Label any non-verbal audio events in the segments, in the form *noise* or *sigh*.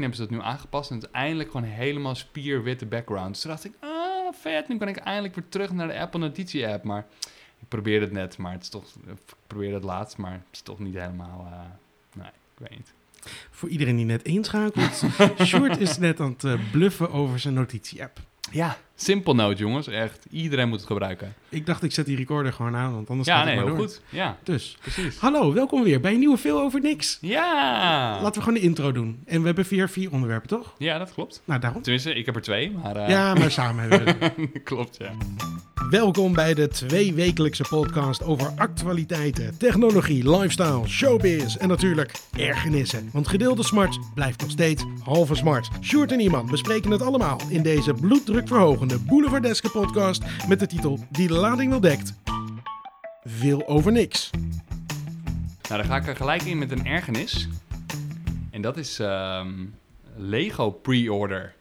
hebben ze dat nu aangepast en het is eindelijk gewoon helemaal spierwitte background. Dus toen dacht ik, ah, vet, nu kan ik eindelijk weer terug naar de Apple Notitie-app. Maar ik probeerde het net, maar het is toch, ik probeerde het laatst, maar het is toch niet helemaal, eh, nee, ik weet niet. Voor iedereen die net inschakelt, *laughs* Sjoerd is net aan het eh, bluffen over zijn notitie-app. Ja, Simple Note, jongens. Echt, iedereen moet het gebruiken. Ik dacht, ik zet die recorder gewoon aan, want anders Ja, gaat nee, het maar heel door. goed. Ja, Dus, precies. hallo, welkom weer bij een nieuwe Veel Over Niks. Ja! Laten we gewoon de intro doen. En we hebben vier, vier onderwerpen, toch? Ja, dat klopt. Nou, daarom. Tenminste, ik heb er twee, maar... eh, Ja, maar samen hebben we het. *laughs* klopt, ja. Welkom bij de tweewekelijkse podcast over actualiteiten, technologie, lifestyle, showbiz en natuurlijk ergernissen. Want gedeelde smart blijft nog steeds halve smart. Sjoerd en iemand bespreken het allemaal in deze bloeddrukverhogende Boulevardeske podcast met de titel Die de lading wel dekt. Veel over niks. Nou, dan ga ik er gelijk in met een ergernis. En dat is ehm, Lego pre-order.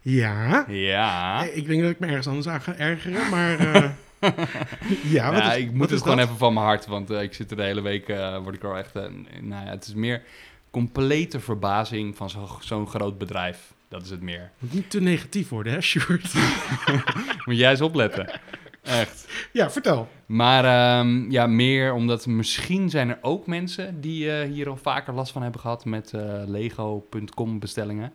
Ja, Ja. Eh, ik denk dat ik me ergens anders aan ga ergeren, maar... eh, *laughs* ja, wat is- ik moet het gewoon dat? even van mijn hart, want eh, ik zit er de hele week, word ik er al echt, nou ja, het is meer complete verbazing van zo- zo'n groot bedrijf. Dat is het meer. Moet niet te negatief worden, hè, Sjoerd? *laughs* Moet jij eens opletten. Echt. ja, vertel. Maar ehm, ja, meer omdat misschien zijn er ook mensen die eh, hier al vaker last van hebben gehad met eh, Lego.com bestellingen.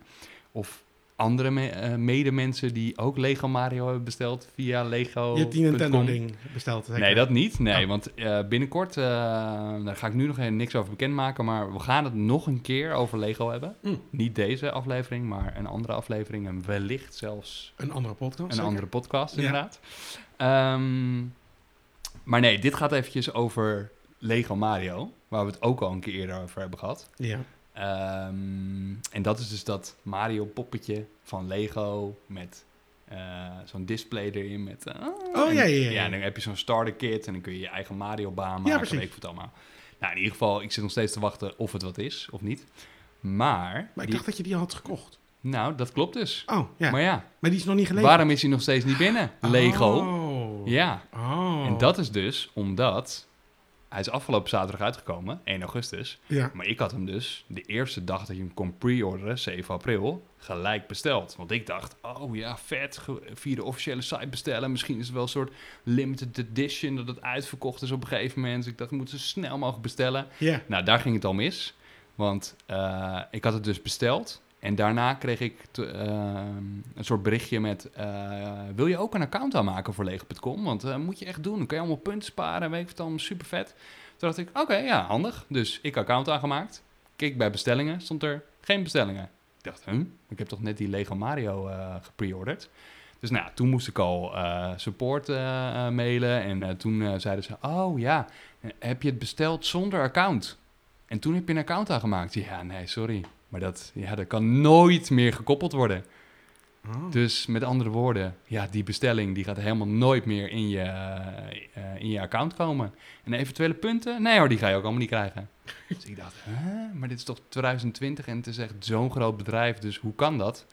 Of andere me- eh, medemensen die ook Lego Mario hebben besteld via Lego. Je hebt die Nintendo-ding besteld. zeker? Nee, dat niet. Nee, Oh. want eh, binnenkort, eh, daar ga ik nu nog even niks over bekendmaken, maar we gaan het nog een keer over Lego hebben. Mm. Niet deze aflevering, maar een andere aflevering en wellicht zelfs Een andere podcast. een zeker? andere podcast, Ja. inderdaad. Ehm, maar nee, dit gaat eventjes over Lego Mario, waar we het ook al een keer eerder over hebben gehad. Ja. Ehm, en dat is dus dat Mario poppetje van Lego met eh, zo'n display erin met... eh, Oh, en- ja, ja, ja. Ja, en dan heb je zo'n starter kit en dan kun je je eigen Mario baan maken. Ja, precies. weet ik allemaal. Nou, in ieder geval, ik zit nog steeds te wachten of het wat is of niet. Maar, Maar ik die- dacht dat je die al had gekocht. nou, dat klopt dus. Oh, ja. Maar ja, Maar die is nog niet geleverd. waarom is hij nog steeds niet binnen? Lego. Oh. Ja, Oh. en dat is dus omdat hij is afgelopen zaterdag uitgekomen, 1 augustus. Ja. Maar ik had hem dus de eerste dag dat je hem kon pre-orderen, 7 april, gelijk besteld. Want ik dacht, oh ja, vet, via de officiële site bestellen. Misschien is het wel een soort limited edition, dat het uitverkocht is op een gegeven moment. Dus ik dacht, moet zo snel mogelijk bestellen. Ja. Nou, daar ging het al mis. Want eh, ik had het dus besteld. En daarna kreeg ik ehm, een soort berichtje met... eh, wil je ook een account aanmaken voor Lego.com? Want dat moet je echt doen. Dan kan je allemaal punten sparen. en Weet ik wat allemaal super vet. Toen dacht ik, oké, ja, handig. Dus ik account aangemaakt. Keek bij bestellingen, stond er geen bestellingen. Ik dacht, huh? Ik heb toch net die Lego Mario eh gepreorderd? Dus nou, toen moest ik al eh, support eh, eh, mailen. En eh, toen eh, zeiden ze, oh ja, eh, heb je het besteld zonder account? En toen heb je een account aangemaakt. Ja, nee, sorry. Maar dat, ja, dat kan nooit meer gekoppeld worden. Oh. Dus met andere woorden, ja, die bestelling die gaat helemaal nooit meer in je, eh, in je account komen. En eventuele punten, nee hoor, die ga je ook allemaal niet krijgen. *laughs* Dus ik dacht, hè, maar dit is toch 2020 en het is echt zo'n groot bedrijf, dus hoe kan dat?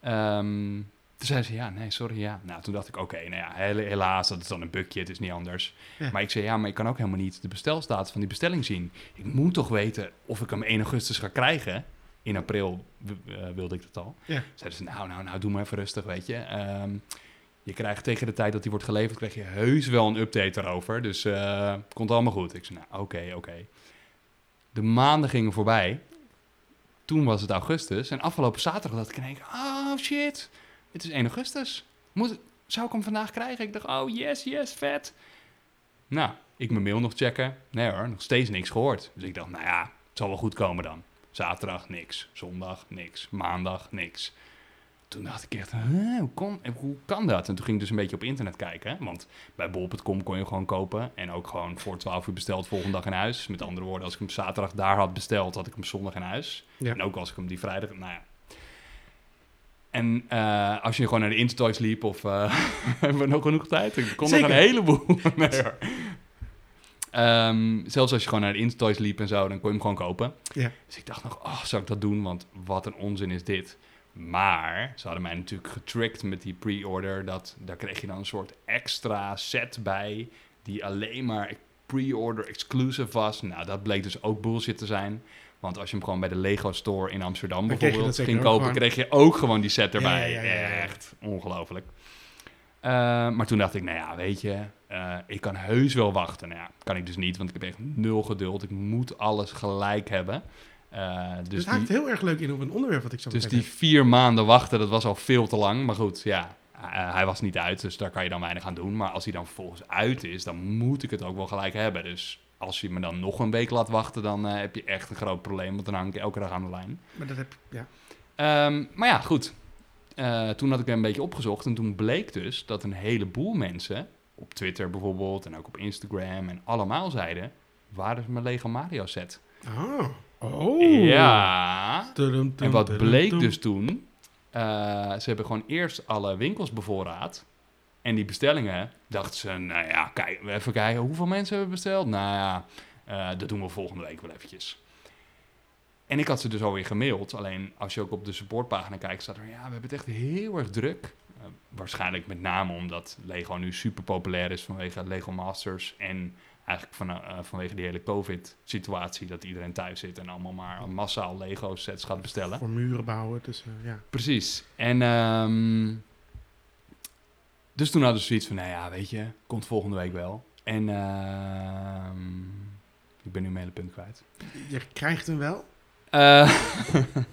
Ehm, toen zei ze, ja, nee, sorry, ja. Nou, toen dacht ik, oké, nou ja, hel- helaas, dat is dan een bugje, het is niet anders. Ja. Maar ik zei, ja, maar ik kan ook helemaal niet de bestelstatus van die bestelling zien. Ik moet toch weten of ik hem 1 augustus ga krijgen. In april eh, wilde ik dat al. Ja. Zeiden ze, nou, nou, nou, doe maar even rustig, weet je. Ehm, je krijgt tegen de tijd dat die wordt geleverd, krijg je heus wel een update daarover. Dus het komt allemaal goed. Ik zei, nou, oké, oké. De maanden gingen voorbij. Toen was het augustus. En afgelopen zaterdag dacht ik in één keer, oh shit, het is 1 augustus. Moet, zou ik hem vandaag krijgen? Ik dacht, oh yes, yes, vet. Nou, ik mijn mail nog checken. Nee hoor, nog steeds niks gehoord. Dus ik dacht, nou ja, het zal wel goed komen dan. Zaterdag niks, zondag niks, maandag niks. Toen dacht ik echt, huh, hoe, kon, hoe kan dat? En toen ging ik dus een beetje op internet kijken. hè, Want bij bol.com kon je gewoon kopen. En ook gewoon voor 12 uur besteld volgende dag in huis. Met andere woorden, als ik hem zaterdag daar had besteld, had ik hem zondag in huis. Ja. En ook als ik hem die vrijdag... Nou ja. En eh, als je gewoon naar de Intertoys liep of... eh, *laughs* hebben we nog genoeg tijd? Ik kon Zeker. nog een heleboel. *laughs* nee, Ehm, zelfs als je gewoon naar de Intertoys liep en zo, dan kon je hem gewoon kopen. Ja. Dus ik dacht nog, oh, zou ik dat doen? Want wat een onzin is dit. Maar ze hadden mij natuurlijk getricked met die pre-order. Dat, daar kreeg je dan een soort extra set bij. Die alleen maar pre-order exclusive was. Nou, dat bleek dus ook bullshit te zijn. Want als je hem gewoon bij de Lego Store in Amsterdam Dan bijvoorbeeld ging kopen, gewoon. kreeg je ook gewoon die set erbij. ja, ja, ja, ja. Echt ongelooflijk. Eh, maar toen dacht ik, nou ja, weet je, eh, ik kan heus wel wachten. Nou ja, kan ik dus niet, want ik heb echt nul geduld. Ik moet alles gelijk hebben. Eh, Dus het haakt die, heel erg leuk in op een onderwerp wat ik zo dus die vier maanden wachten, dat was al veel te lang. Maar goed, ja, hij was niet uit, dus daar kan je dan weinig aan doen. Maar als hij dan vervolgens uit is, dan moet ik het ook wel gelijk hebben. Dus als je me dan nog een week laat wachten, dan heb je echt een groot probleem. Want dan hang ik elke dag aan de lijn. Maar dat heb ja. Ehm, maar ja, goed. Eh, toen had ik hem een beetje opgezocht en toen bleek dus dat een heleboel mensen, op Twitter bijvoorbeeld en ook op Instagram en allemaal zeiden, waar is mijn Lego Mario set? Oh. Oh. Ja. Tudum, En wat bleek dus toen, eh, ze hebben gewoon eerst alle winkels bevoorraad. En die bestellingen, dachten ze, nou ja, kijk, even kijken, hoeveel mensen hebben besteld? Nou ja, eh, dat doen we volgende week wel eventjes. En ik had ze dus alweer gemaild. Alleen als je ook op de supportpagina kijkt, staat er, ja, we hebben het echt heel erg druk. Eh, waarschijnlijk met name omdat Lego nu super populair is vanwege Lego Masters. En eigenlijk van, eh, vanwege die hele COVID-situatie, dat iedereen thuis zit en allemaal maar massaal Lego-sets gaat bestellen. Voor muren bouwen, dus eh, ja. Precies. En ehm, dus toen hadden ze zoiets van, nou ja, weet je, komt volgende week wel. En ehm, ik ben nu mijn hele punt kwijt. Je krijgt hem wel. Eh,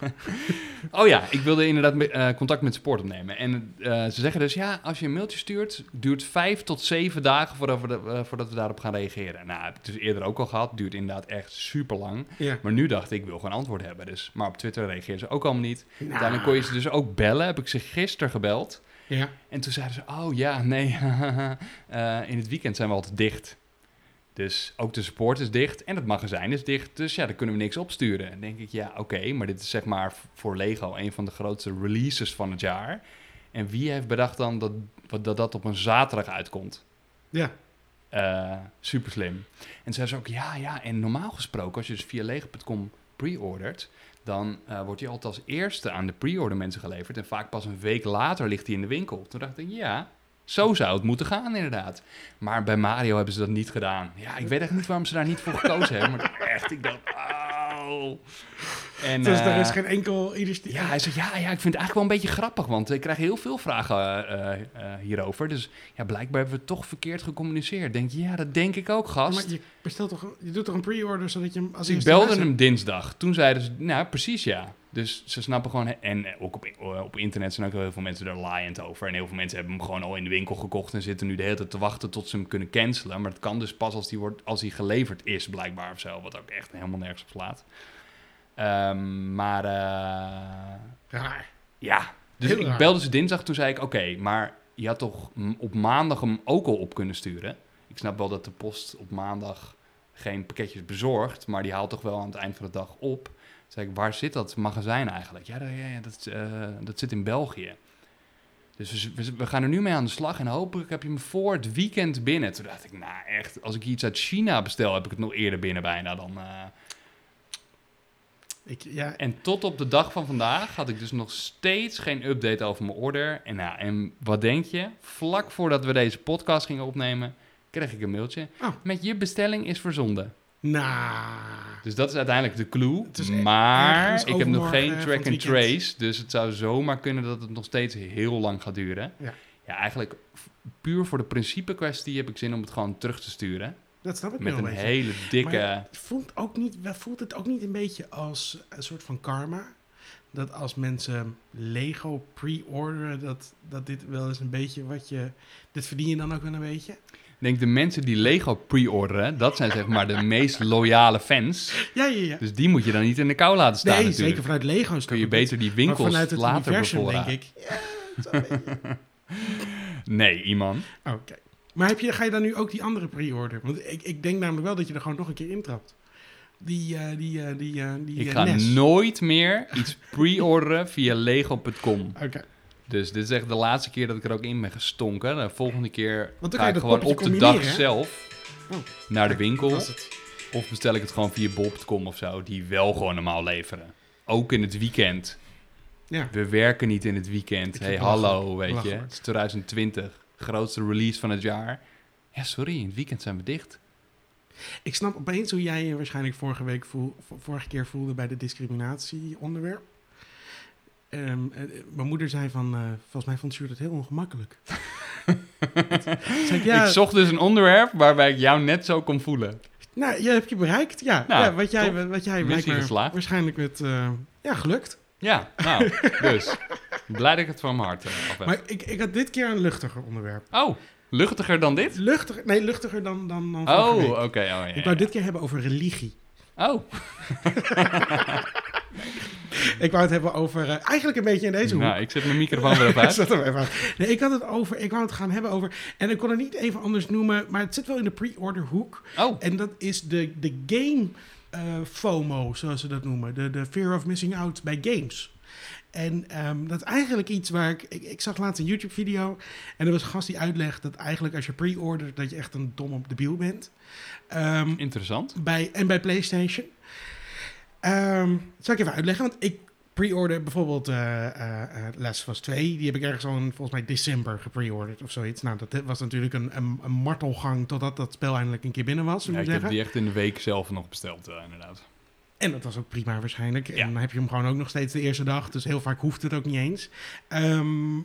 *laughs* oh ja, ik wilde inderdaad me- eh, contact met support opnemen. En eh, ze zeggen dus, ja, als je een mailtje stuurt, duurt vijf tot zeven dagen voordat we, de- voordat we daarop gaan reageren. Nou, heb ik dus eerder ook al gehad, duurt inderdaad echt super lang. Ja. Maar nu dacht ik, ik wil gewoon antwoord hebben. Dus, maar op Twitter reageerden ze ook allemaal niet. Nou. Uiteindelijk kon je ze dus ook bellen. Heb ik ze gisteren gebeld. Ja. En toen zeiden ze, oh ja, nee, *laughs* in het weekend zijn we altijd dicht. Dus ook de support is dicht en het magazijn is dicht. Dus ja, daar kunnen we niks opsturen. En dan denk ik, ja, oké, maar dit is zeg maar voor Lego een van de grootste releases van het jaar. En wie heeft bedacht dan dat dat, dat op een zaterdag uitkomt? Ja. Eh, super slim. En zei ze ook, ja, ja, en normaal gesproken, als je dus via lego.com pre-ordert, dan eh, wordt die altijd als eerste aan de pre-order mensen geleverd. En vaak pas een week later ligt die in de winkel. Toen dacht ik, ja, zo zou het moeten gaan inderdaad. Maar bij Mario hebben ze dat niet gedaan. Ja, ik weet echt niet waarom ze daar niet voor gekozen hebben. Maar echt, ik dacht, auw. En, Dus er eh, is geen enkel initiatief. ja, hij zei, ja, ja, ik vind het eigenlijk wel een beetje grappig, want ik krijg heel veel vragen eh, eh, hierover. Dus ja, blijkbaar hebben we toch verkeerd gecommuniceerd. Denk je, ja, dat denk ik ook, gast. Maar je bestelt toch, je doet toch een pre-order zodat je hem als ik belde hem dinsdag. Toen zeiden ze, nou, precies ja. Dus ze snappen gewoon, en ook op, op internet zijn ook heel veel mensen er liant over. En heel veel mensen hebben hem gewoon al in de winkel gekocht en zitten nu de hele tijd te wachten tot ze hem kunnen cancelen. Maar het kan dus pas als die, wordt, als die geleverd is, blijkbaar of zo. Wat ook echt helemaal nergens op slaat. Ehm, maar eh, Raar. ja, dus Heel ik raar. belde ze dinsdag. Toen zei ik, oké, maar je had toch op maandag hem ook al op kunnen sturen? Ik snap wel dat de post op maandag geen pakketjes bezorgt, maar die haalt toch wel aan het eind van de dag op. Zei ik, waar zit dat magazijn eigenlijk? Ja, dat, ja, ja, dat, eh, dat zit in België. Dus we, we- we gaan er nu mee aan de slag en hopelijk heb je hem voor het weekend binnen. Toen dacht ik, nou echt, als ik iets uit China bestel, heb ik het nog eerder binnen bijna dan... eh, Ik, ja, en tot op de dag van vandaag had ik dus nog steeds geen update over mijn order. En, nou, en wat denk je? Vlak voordat we deze podcast gingen opnemen, kreeg ik een mailtje. Oh. Met je bestelling is verzonden. Nou. Dus dat is uiteindelijk de clue. E- maar ik heb nog geen van track and trace. Dus het zou zomaar kunnen dat het nog steeds heel lang gaat duren. Ja. ja eigenlijk puur voor de principe kwestie heb ik zin om het gewoon terug te sturen. Dat snap ik Met een hele dikke... Maar voelt, ook niet, voelt het ook niet een beetje als een soort van karma? Dat als mensen Lego pre-orderen, dat, dat dit wel eens een beetje wat je... Dit verdien je dan ook wel een beetje? Ik denk de mensen die Lego pre-orderen, dat zijn zeg maar de meest loyale fans. Ja, ja, ja. Dus die moet je dan niet in de kou laten staan nee, natuurlijk. zeker vanuit Lego. Kun je beter die winkels maar vanuit het later universum bevoorraden. denk ik... Ja, *laughs* Nee, iemand. Oké. Maar heb je, ga je dan nu ook die andere pre-order? Want ik, ik denk namelijk wel dat je er gewoon nog een keer intrapt. Die, eh, die, eh, die, eh, die Ik ga NES. nooit meer iets pre-orderen via lego.com. Oké. Dus dit is echt de laatste keer dat ik er ook in ben gestonken. De volgende keer ga ik gewoon op de dag hè? zelf Oh. naar de winkel. Of bestel ik het gewoon via bol.com of zo, die wel gewoon normaal leveren. Ook in het weekend. Ja. We werken niet in het weekend. Ik hey, hallo, weet je. Het is 2020. Grootste release van het jaar. Ja, sorry, in het weekend zijn we dicht. Ik snap opeens hoe jij je waarschijnlijk vorige week voel, vorige keer voelde bij de discriminatieonderwerp. Ehm, eh, mijn moeder zei van, eh, volgens mij vond Sjoerd het heel ongemakkelijk. *laughs* Ik, ja, Ik zocht dus een onderwerp waarbij ik jou net zo kon voelen. nou, je hebt je bereikt. Ja, Nou, ja wat jij, top. wat jij blijkbaar waarschijnlijk met, eh, ja, gelukt. Ja, nou, *laughs* dus. Blij dat ik het van mijn hart af heb. Maar ik, ik had dit keer een luchtiger onderwerp. Oh, luchtiger dan dit? Luchtiger, nee, luchtiger dan, dan, dan Oh, oké. oh, ja, Ik wou dit keer hebben over religie. Oh, *laughs* Ik wou het hebben over, eh, eigenlijk een beetje in deze hoek. nou, ik zet mijn microfoon weer op *laughs* uit. Zet hem even. Nee, ik had het over, ik wou het gaan hebben over, en ik kon het niet even anders noemen, maar het zit wel in de pre-order hoek. Oh, En dat is de, de game eh, FOMO, zoals ze dat noemen. De, de fear of missing out bij games. En ehm, dat is eigenlijk iets waar ik, ik... Ik zag laatst een YouTube-video en er was een gast die uitlegt dat eigenlijk als je pre-ordert... dat je echt een dom op de biel bent. Ehm, interessant. bij, en bij PlayStation. Dat zal ik even uitleggen, want ik pre-order bijvoorbeeld eh eh, Last of Us 2. Die heb ik ergens al in volgens mij december gepre-orderd of zoiets. Nou, dat was natuurlijk een, een, een martelgang totdat dat spel eindelijk een keer binnen was, Ja, ik heb die echt in de week zelf nog besteld, inderdaad. En dat was ook prima waarschijnlijk. Ja. En dan heb je hem gewoon ook nog steeds de eerste dag. Dus heel vaak hoeft het ook niet eens. Ehm,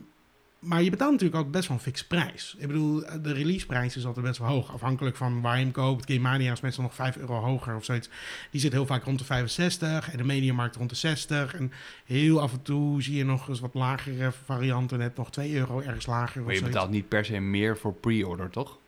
maar je betaalt natuurlijk ook best wel een fix prijs. Ik bedoel, de releaseprijs is altijd best wel hoog. Afhankelijk van waar je hem koopt. Game Mania is meestal nog 5 euro hoger of zoiets. Die zit heel vaak rond de 65. En de Mediamarkt rond de 60. En heel af en toe zie je nog eens wat lagere varianten. Net nog 2 euro ergens lager Maar je betaalt niet per se meer voor pre-order, toch?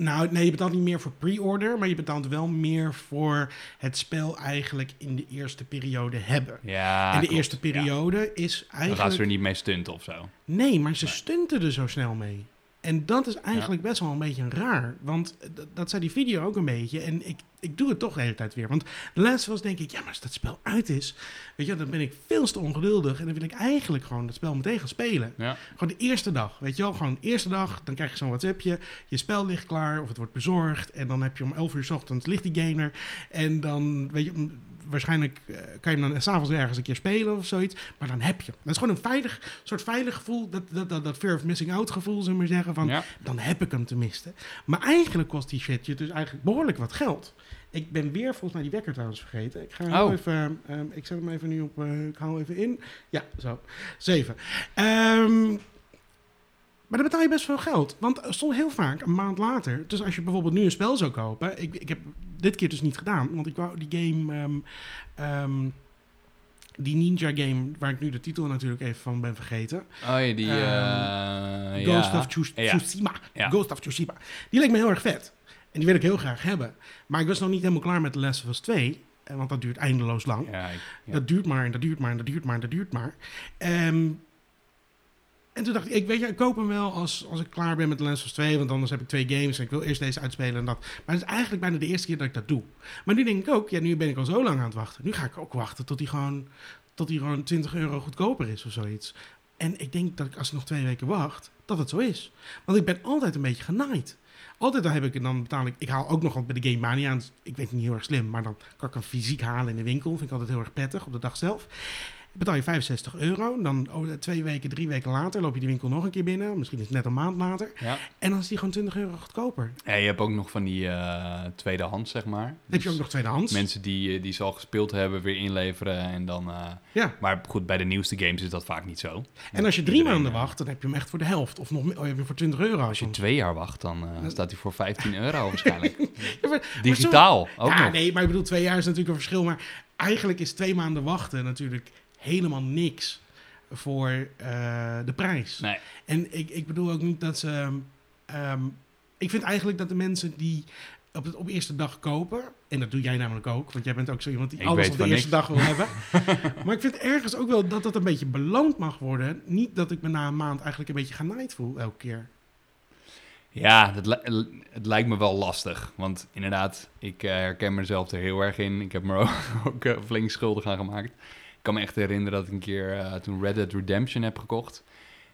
Nou, nee, je betaalt niet meer voor pre-order, maar je betaalt wel meer voor het spel eigenlijk in de eerste periode hebben. Ja, en de klopt. eerste Ja. periode is Dan eigenlijk... gaan ze er niet mee stunten of zo. Nee, maar ze Nee. stunten er zo snel mee. En dat is eigenlijk best wel een beetje raar. Want dat zei die video ook een beetje. En ik, ik doe het toch de hele tijd weer. Want de laatste was denk ik, ja, maar als dat spel uit is... Weet je, dan ben ik veel te ongeduldig. En dan wil ik eigenlijk gewoon dat spel meteen gaan spelen. Ja. Gewoon de eerste dag, weet je wel? Gewoon de eerste dag, dan krijg je zo'n WhatsAppje. Je spel ligt klaar of het wordt bezorgd. En dan heb je om 11 uur 's ochtends ligt die game er. En dan, weet je, waarschijnlijk eh, kan je hem dan s'avonds ergens een keer spelen of zoiets. Maar dan heb je hem. Dat is gewoon een veilig, soort veilig gevoel. Dat, dat, dat, dat fear of missing out gevoel, zullen we maar zeggen. Van, ja. dan heb ik hem tenminste. Maar eigenlijk kost die shit je dus eigenlijk behoorlijk wat geld. Ik ben weer volgens mij die wekker trouwens vergeten. Ik ga Oh. even, ehm, ik zet hem even nu op, eh, ik haal even in. Ja, zo. Zeven. Ehm, maar dan betaal je best veel geld. Want stond heel vaak een maand later. Dus als je bijvoorbeeld nu een spel zou kopen. Ik, ik heb dit keer dus niet gedaan. Want ik wou die game. ehm, ehm, die Ninja game, waar ik nu de titel natuurlijk even van ben vergeten. Oh ja, die... Ehm, eh, Ghost ja. of Ja. Tsushima. Ghost of Tsushima. Die leek me heel erg vet. En die wil ik heel graag hebben. Maar ik was nog niet helemaal klaar met The Last of Us 2. eh, Want dat duurt eindeloos lang. Ik-. Dat duurt maar en dat duurt maar en dat duurt maar en dat duurt maar. Ehm, en toen dacht ik, ik weet je, ik koop hem wel als, als ik klaar ben met The Last of Us 2. Want anders heb ik twee games en ik wil eerst deze uitspelen en dat. Maar het is eigenlijk bijna de eerste keer dat ik dat doe. Maar nu denk ik ook, ja, nu ben ik al zo lang aan het wachten. Nu ga ik ook wachten tot hij gewoon, tot hij gewoon 20 euro goedkoper is of zoiets. En ik denk dat ik als ik nog twee weken wacht, dat het zo is. Want ik ben altijd een beetje genaaid. Altijd dan heb ik, dan betaal ik, ik haal ook nog wat bij de Game Mania. Ik weet niet heel erg slim, maar dan kan ik hem fysiek halen in de winkel. Vind ik altijd heel erg prettig op de dag zelf. Betaal je 65 euro. Dan oh, twee weken, drie weken later loop je die winkel nog een keer binnen. Misschien is het net een maand later. ja. En dan is die gewoon 20 euro goedkoper. Ja, je hebt ook nog van die eh tweedehands, zeg maar. Heb je Dus ook nog tweedehands. Mensen die, eh, die ze al gespeeld hebben, weer inleveren en dan... eh, Ja. Maar goed, bij de nieuwste games is dat vaak niet zo. En als je drie Iedereen, maanden wacht, dan heb je hem echt voor de helft. Of nog meer, oh, je voor 20 euro. Als je twee jaar wacht, dan staat hij voor 15 euro waarschijnlijk. *laughs* Ja, maar- Digitaal, ook ja, nog. nee, maar ik bedoel, twee jaar is natuurlijk een verschil. Maar eigenlijk is twee maanden wachten natuurlijk helemaal niks voor eh, de prijs. Nee. En ik, ik bedoel ook niet dat ze... ehm, ik vind eigenlijk dat de mensen die op de op eerste dag kopen... en dat doe jij namelijk ook, want jij bent ook zo iemand die Ik alles op de eerste dag wil hebben. *laughs* maar ik vind ergens ook wel dat dat een beetje beloond mag worden. Niet dat ik me na een maand eigenlijk een beetje genaaid voel elke keer. Ja, dat li- het lijkt me wel lastig. Want inderdaad, ik eh, herken mezelf er heel erg in. Ik heb me *laughs* ook, ook eh, flink schuldig aan gemaakt. Ik kan me echt herinneren dat ik een keer eh, toen Red Dead Redemption heb gekocht.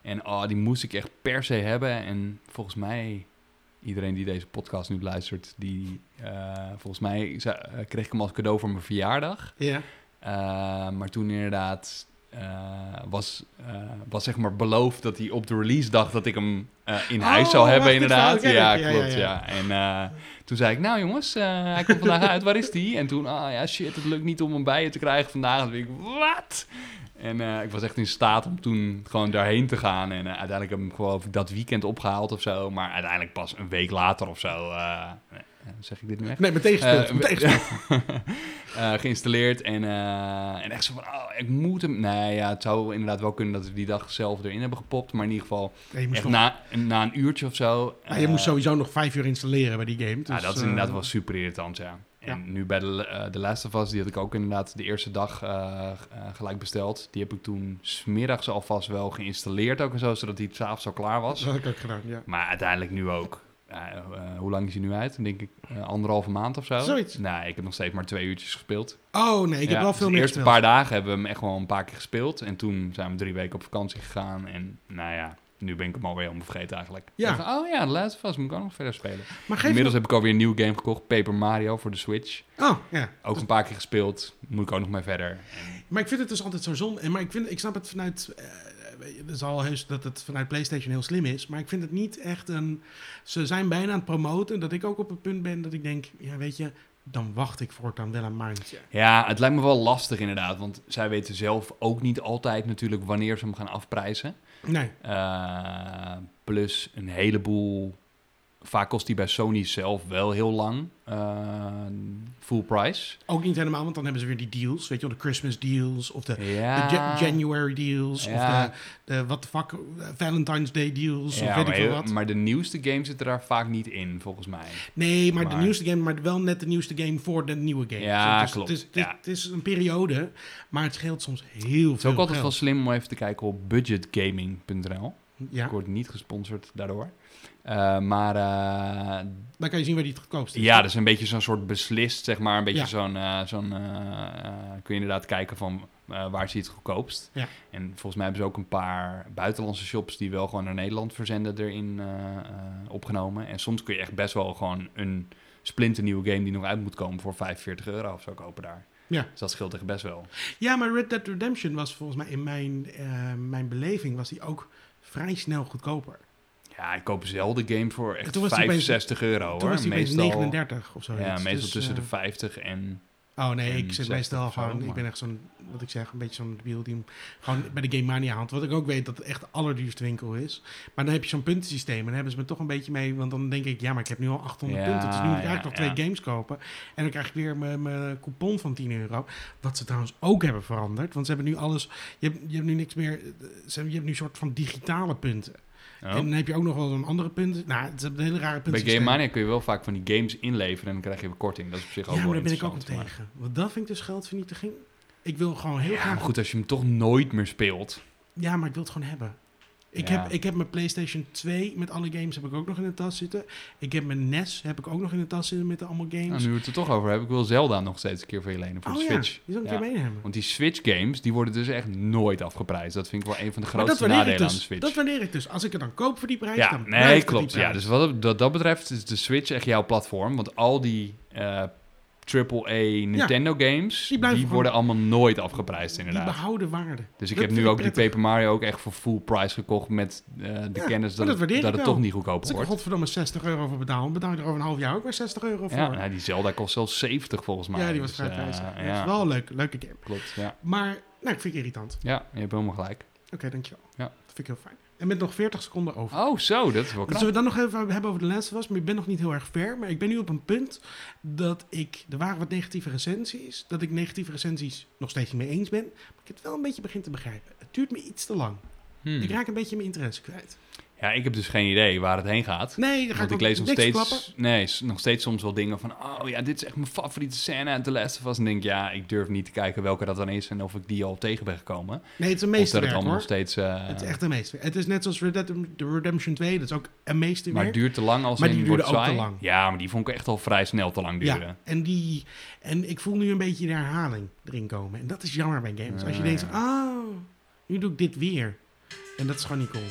En oh, die moest ik echt per se hebben. En volgens mij, iedereen die deze podcast nu luistert, die eh, volgens mij eh, kreeg ik hem als cadeau voor mijn verjaardag. Ja. Maar toen inderdaad was, eh, was zeg maar beloofd dat hij op de release dag dat ik hem eh, in Oh, huis zou hebben, inderdaad. Ja, klopt, ja. ja. En eh, toen zei ik, nou jongens, eh, hij komt vandaag uit, waar is die? En toen, ah ja, shit, het lukt niet om hem bij je te krijgen vandaag. En toen ik, wat? En eh, ik was echt in staat om toen gewoon daarheen te gaan. En eh, uiteindelijk heb ik hem gewoon dat weekend opgehaald of zo. Maar uiteindelijk pas een week later of zo. eh, zeg ik dit nu echt? Nee, meteen gespeeld. Eh, *laughs* eh, geïnstalleerd en, eh, en echt zo van, oh, ik moet hem... Nee, ja, het zou inderdaad wel kunnen dat we die dag zelf erin hebben gepopt. Maar in ieder geval, echt nog- na, na een uurtje of zo... Ja, je moest sowieso nog vijf uur installeren bij die game. Dus, ja, dat is inderdaad wel super irritant, ja. En Ja. nu bij de, eh de Last of Us, die had ik ook inderdaad de eerste dag gelijk besteld. Die heb ik toen smiddags alvast wel geïnstalleerd ook en zo, zodat die s'avonds al klaar was. Dat had ik ook gedaan, ja. Maar uiteindelijk nu ook. Eh, hoe lang is hij nu uit? Denk ik eh, anderhalve maand of zo. Zoiets. Nee, ik heb nog steeds maar twee uurtjes gespeeld. Oh nee, ik heb Ja, wel dus veel de meer eerste gespeeld. paar dagen hebben we hem echt wel een paar keer gespeeld. En toen zijn we drie weken op vakantie gegaan. En nou ja, nu ben ik hem alweer helemaal vergeten eigenlijk. Ja. Oh ja, de laatste was moet ik ook nog verder spelen. Maar Inmiddels me... heb ik alweer een nieuw game gekocht. Paper Mario voor de Switch. Oh, ja. Ook een paar keer gespeeld. Moet ik ook nog mee verder. Maar ik vind het dus altijd zo zonde. En Maar ik, vind, ik snap het vanuit... het is al heus dat het vanuit PlayStation heel slim is. Maar ik vind het niet echt een... Ze zijn bijna aan het promoten. Dat ik ook op het punt ben dat ik denk... Ja, weet je, dan wacht ik voortaan wel een maandje. Ja, het lijkt me wel lastig inderdaad. Want zij weten zelf ook niet altijd natuurlijk wanneer ze hem gaan afprijzen. Nee. Eh, plus een heleboel. Vaak kost die bij Sony zelf wel heel lang. eh, full price. Ook niet helemaal, want dan hebben ze weer die deals. Weet je wel, de Christmas deals. Of de, Ja. de Ja- January deals. Ja. Of de, de what the fuck, Valentine's Day deals. Ja, of weet ik maar, veel wat. maar de nieuwste games zitten daar vaak niet in, volgens mij. Nee, maar, de nieuwste game, maar wel net de nieuwste game voor de nieuwe game. Ja, Dus klopt. Het is, het, is, Ja. het is een periode, maar het scheelt soms heel veel Het is ook altijd wel slim om even te kijken op budgetgaming.nl. Ja, Ik word niet gesponsord daardoor. Eh, maar eh, dan kan je zien waar die het goedkoopst is. ja, dat is een beetje zo'n soort beslist, zeg maar. Een beetje Ja. zo'n... eh, zo'n kun je inderdaad kijken van waar zie je het goedkoopst. Ja. En volgens mij hebben ze ook een paar buitenlandse shops... die wel gewoon naar Nederland verzenden erin opgenomen. En soms kun je echt best wel gewoon een splinternieuwe game... die nog uit moet komen voor 45 euro of zo kopen daar. Ja. Dus dat scheelt echt best wel. Ja, maar Red Dead Redemption was volgens mij in mijn, mijn beleving was die ook vrij snel goedkoper. Ja, ik koop zelden game voor echt Toen was die opeens- 65 euro Toen hoor. was die meestal, 39 of zo. Ja, meestal tussen de 50 en... Oh nee, en ik zit 60 meestal gewoon, ik ben echt zo'n, wat ik zeg, een beetje zo'n debiel die hem gewoon bij de Game Mania haalt. Wat ik ook weet dat het echt de allerduurste winkel is. Maar dan heb je zo'n puntensysteem en daar hebben ze me toch een beetje mee, want dan denk ik, ja, maar ik heb nu al 800 Ja, punten, dus nu moet ik ja, eigenlijk nog twee games kopen. En dan krijg ik weer mijn, mijn coupon van 10 euro. Wat ze trouwens ook hebben veranderd, want ze hebben nu alles, je hebt, je hebt nu niks meer, ze hebben, je hebt nu een soort van digitale punten. Oh. En dan heb je ook nog wel zo'n andere punten. Nou, het is een hele rare Bij punten. Game Mania kun je wel vaak van die games inleveren en dan krijg je een korting. Dat is op zich ook Ja, wel maar daar ben ik ook op maar- tegen. Want dat vind ik dus geldvernietiging. Ik wil gewoon heel Ja, graag goed, als je hem toch nooit meer speelt. Ja, maar ik wil het gewoon hebben. Ik, Ja. heb, ik heb mijn PlayStation 2 met alle games heb ik ook nog in de tas zitten. Ik heb mijn NES heb ik ook nog in de tas zitten met allemaal games. Nou, nu we het er toch over hebben, ik wil Zelda nog steeds een keer voor je lenen voor oh de ja, Switch. die zal ik Ja. een keer meenemen. Want die Switch games, die worden dus echt nooit afgeprijsd. Dat vind ik wel een van de grootste nadelen aan de dus. Switch. Dat waardeer ik dus. Als ik het dan koop voor die prijs, ja, dan nee, klopt. Ja, dus wat dat, dat betreft is de Switch echt jouw platform. Want al die eh AAA Nintendo games, die die, worden allemaal nooit afgeprijsd die inderdaad. behouden waarde. Dus ik Dat heb nu ook die. Paper Mario ook echt voor full price gekocht met eh, de Ja, kennis dat, dat het, dat toch niet goedkoper Als ik er wordt. godverdomme 60 euro voor betaal, dan betaal ik er over een half jaar ook weer 60 euro voor. Ja, nou, die Zelda kost zelfs 70 volgens mij. Ja, die was Dus, vrij eh, prijzig. Dat ja, is wel een leuke, leuke game. klopt. Ja. Maar, nou, ik vind het irritant. ja, je hebt helemaal gelijk. Oké, dankjewel. Ja. Dat vind ik heel fijn. En met nog 40 seconden over. Oh, zo, dat is wel knap. Zullen we dan nog even hebben over de Last of Us? Maar ik ben nog niet heel erg ver. Maar ik ben nu op een punt dat ik... Er waren wat negatieve recensies. Dat ik negatieve recensies nog steeds niet mee eens ben. Maar ik het wel een beetje begin te begrijpen. Het duurt me iets te lang. Hmm. Ik raak een beetje mijn interesse kwijt. Ja, ik heb dus geen idee waar het heen gaat. Nee, dan ga Want ik, lees nog steeds, klappen. nee, nog steeds soms wel dingen van... Oh ja, dit is echt mijn favoriete scène uit The Last of Us. En denk ik, ja, ik durf niet te kijken welke dat dan is... en of ik die al tegen ben gekomen. Nee, het is een Of dat het meesterwerk allemaal nog steeds... eh, Het is echt een meesterwerk. Het is net zoals Red Dead Redemption 2. Dat is ook een maar meesterwerk. het duurt te lang als Maar die wordt duurde ook te saai. lang. Ja, maar die vond ik echt al vrij snel te lang duren. Ja, en, die, en ik voel nu een beetje de herhaling erin komen. En dat is jammer bij games. Als je denkt, oh, nu doe ik dit weer. En dat is gewoon niet cool.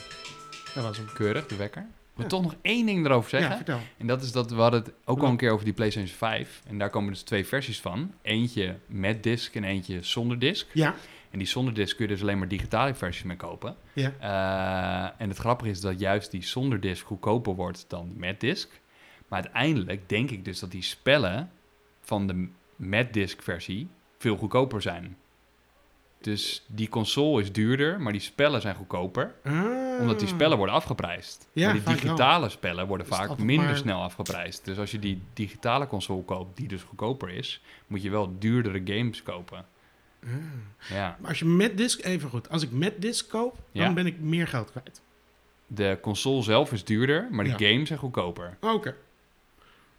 Dat was hem. Keurig, de wekker. Ik wil toch nog één ding erover zeggen. Ja, vertel. En dat is dat we hadden het ook al een keer over die PlayStation 5. En daar komen dus twee versies van. Eentje met disc en eentje zonder disc. Ja, En die zonder disc kun je dus alleen maar digitale versies mee kopen. Ja. Eh, en het grappige is dat juist die zonder disc goedkoper wordt dan met disc. Maar uiteindelijk denk ik dus dat die spellen van de met disc versie veel goedkoper zijn. Dus die console is duurder, maar die spellen zijn goedkoper. Ah. Omdat die spellen worden afgeprijsd. Ja, maar die wel. digitale spellen worden vaak minder maar- snel afgeprijsd. Dus als je die digitale console koopt, die dus goedkoper is, moet je wel duurdere games kopen. Ah. Ja. Maar als je met disc, even goed, als ik met disc koop, dan Ja. ben ik meer geld kwijt. De console zelf is duurder, maar de Ja. games zijn goedkoper. Oké.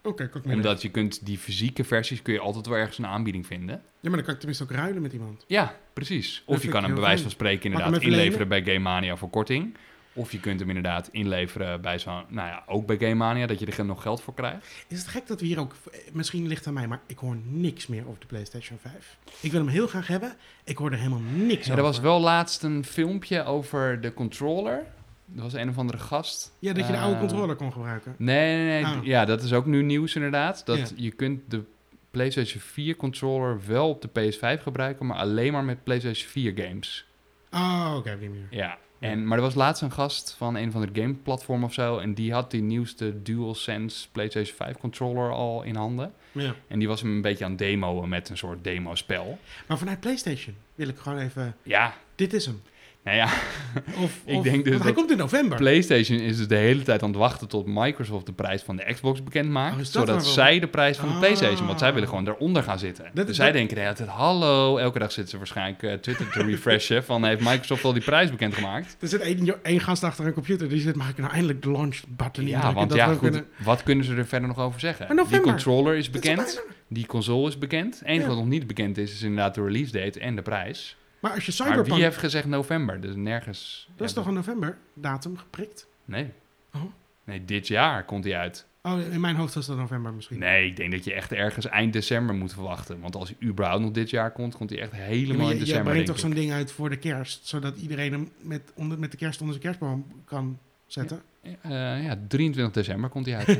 Oké, Omdat je kunt die fysieke versies kun je altijd wel ergens een aanbieding vinden. Ja, maar dan kan ik tenminste ook ruilen met iemand. Ja, precies. Dat Of je kan hem bij wijze van spreken inderdaad inleveren bij Game Mania voor korting. Of je kunt hem inderdaad inleveren bij zo'n, nou ja, ook bij Game Mania, dat je er nog geld voor krijgt. Is het gek dat we hier ook... Misschien ligt het aan mij, maar ik hoor niks meer over de PlayStation 5. Ik wil hem heel graag hebben. Ik hoor er helemaal niks Ja, over. er was wel laatst een filmpje over de controller. Er was een of andere gast. Ja, dat je de oude Eh, controller kon gebruiken. Nee, nee, nee. Ah. Ja, dat is ook nu nieuws inderdaad. Dat Ja. je kunt de PlayStation 4 controller wel op de PS5 gebruiken, maar alleen maar met PlayStation 4 games. Oh, oké, die manier. Ja. En, maar er was laatst een gast van een van de gameplatform of zo. En die had die nieuwste DualSense PlayStation 5 controller al in handen. Ja. En die was hem een beetje aan het demoen met een soort demo-spel. Maar vanuit PlayStation wil ik gewoon even... Ja, Dit is hem. Nou ja, *laughs* Of, Ik of- denk dus hij komt in november. PlayStation is dus de hele tijd aan het wachten tot Microsoft de prijs van de Xbox bekend maakt. Oh, zodat zij de prijs van de Ah. PlayStation, want zij willen gewoon eronder gaan zitten. Dat dus zij dat- denken de hele tijd, hallo, elke dag zitten ze waarschijnlijk eh, Twitter te refreshen van heeft Microsoft al die prijs bekendgemaakt? Er zit één, één gast achter een computer die zit, mag ik nou eindelijk de launch button Ja, want ja, goed, kunnen- wat kunnen ze er verder nog over zeggen? Die controller is bekend, bijna- die console is bekend. Het enige Ja. wat nog niet bekend is, is inderdaad de release date en de prijs. Maar als je Maar Cyberpunk... wie heeft gezegd november? Dus nergens... Dat is ja, toch een november datum geprikt? Nee. Oh. Nee, dit jaar komt hij uit. Oh, in mijn hoofd was dat november misschien. Nee, ik denk dat je echt ergens eind december moet verwachten. Want als hij überhaupt nog dit jaar komt, komt hij echt Ja, helemaal in je, je december, brengt toch zo'n ding uit voor de kerst, zodat iedereen hem met, onder, met de kerst onder zijn kerstboom kan zetten? Eh, ja, 23 december komt hij uit.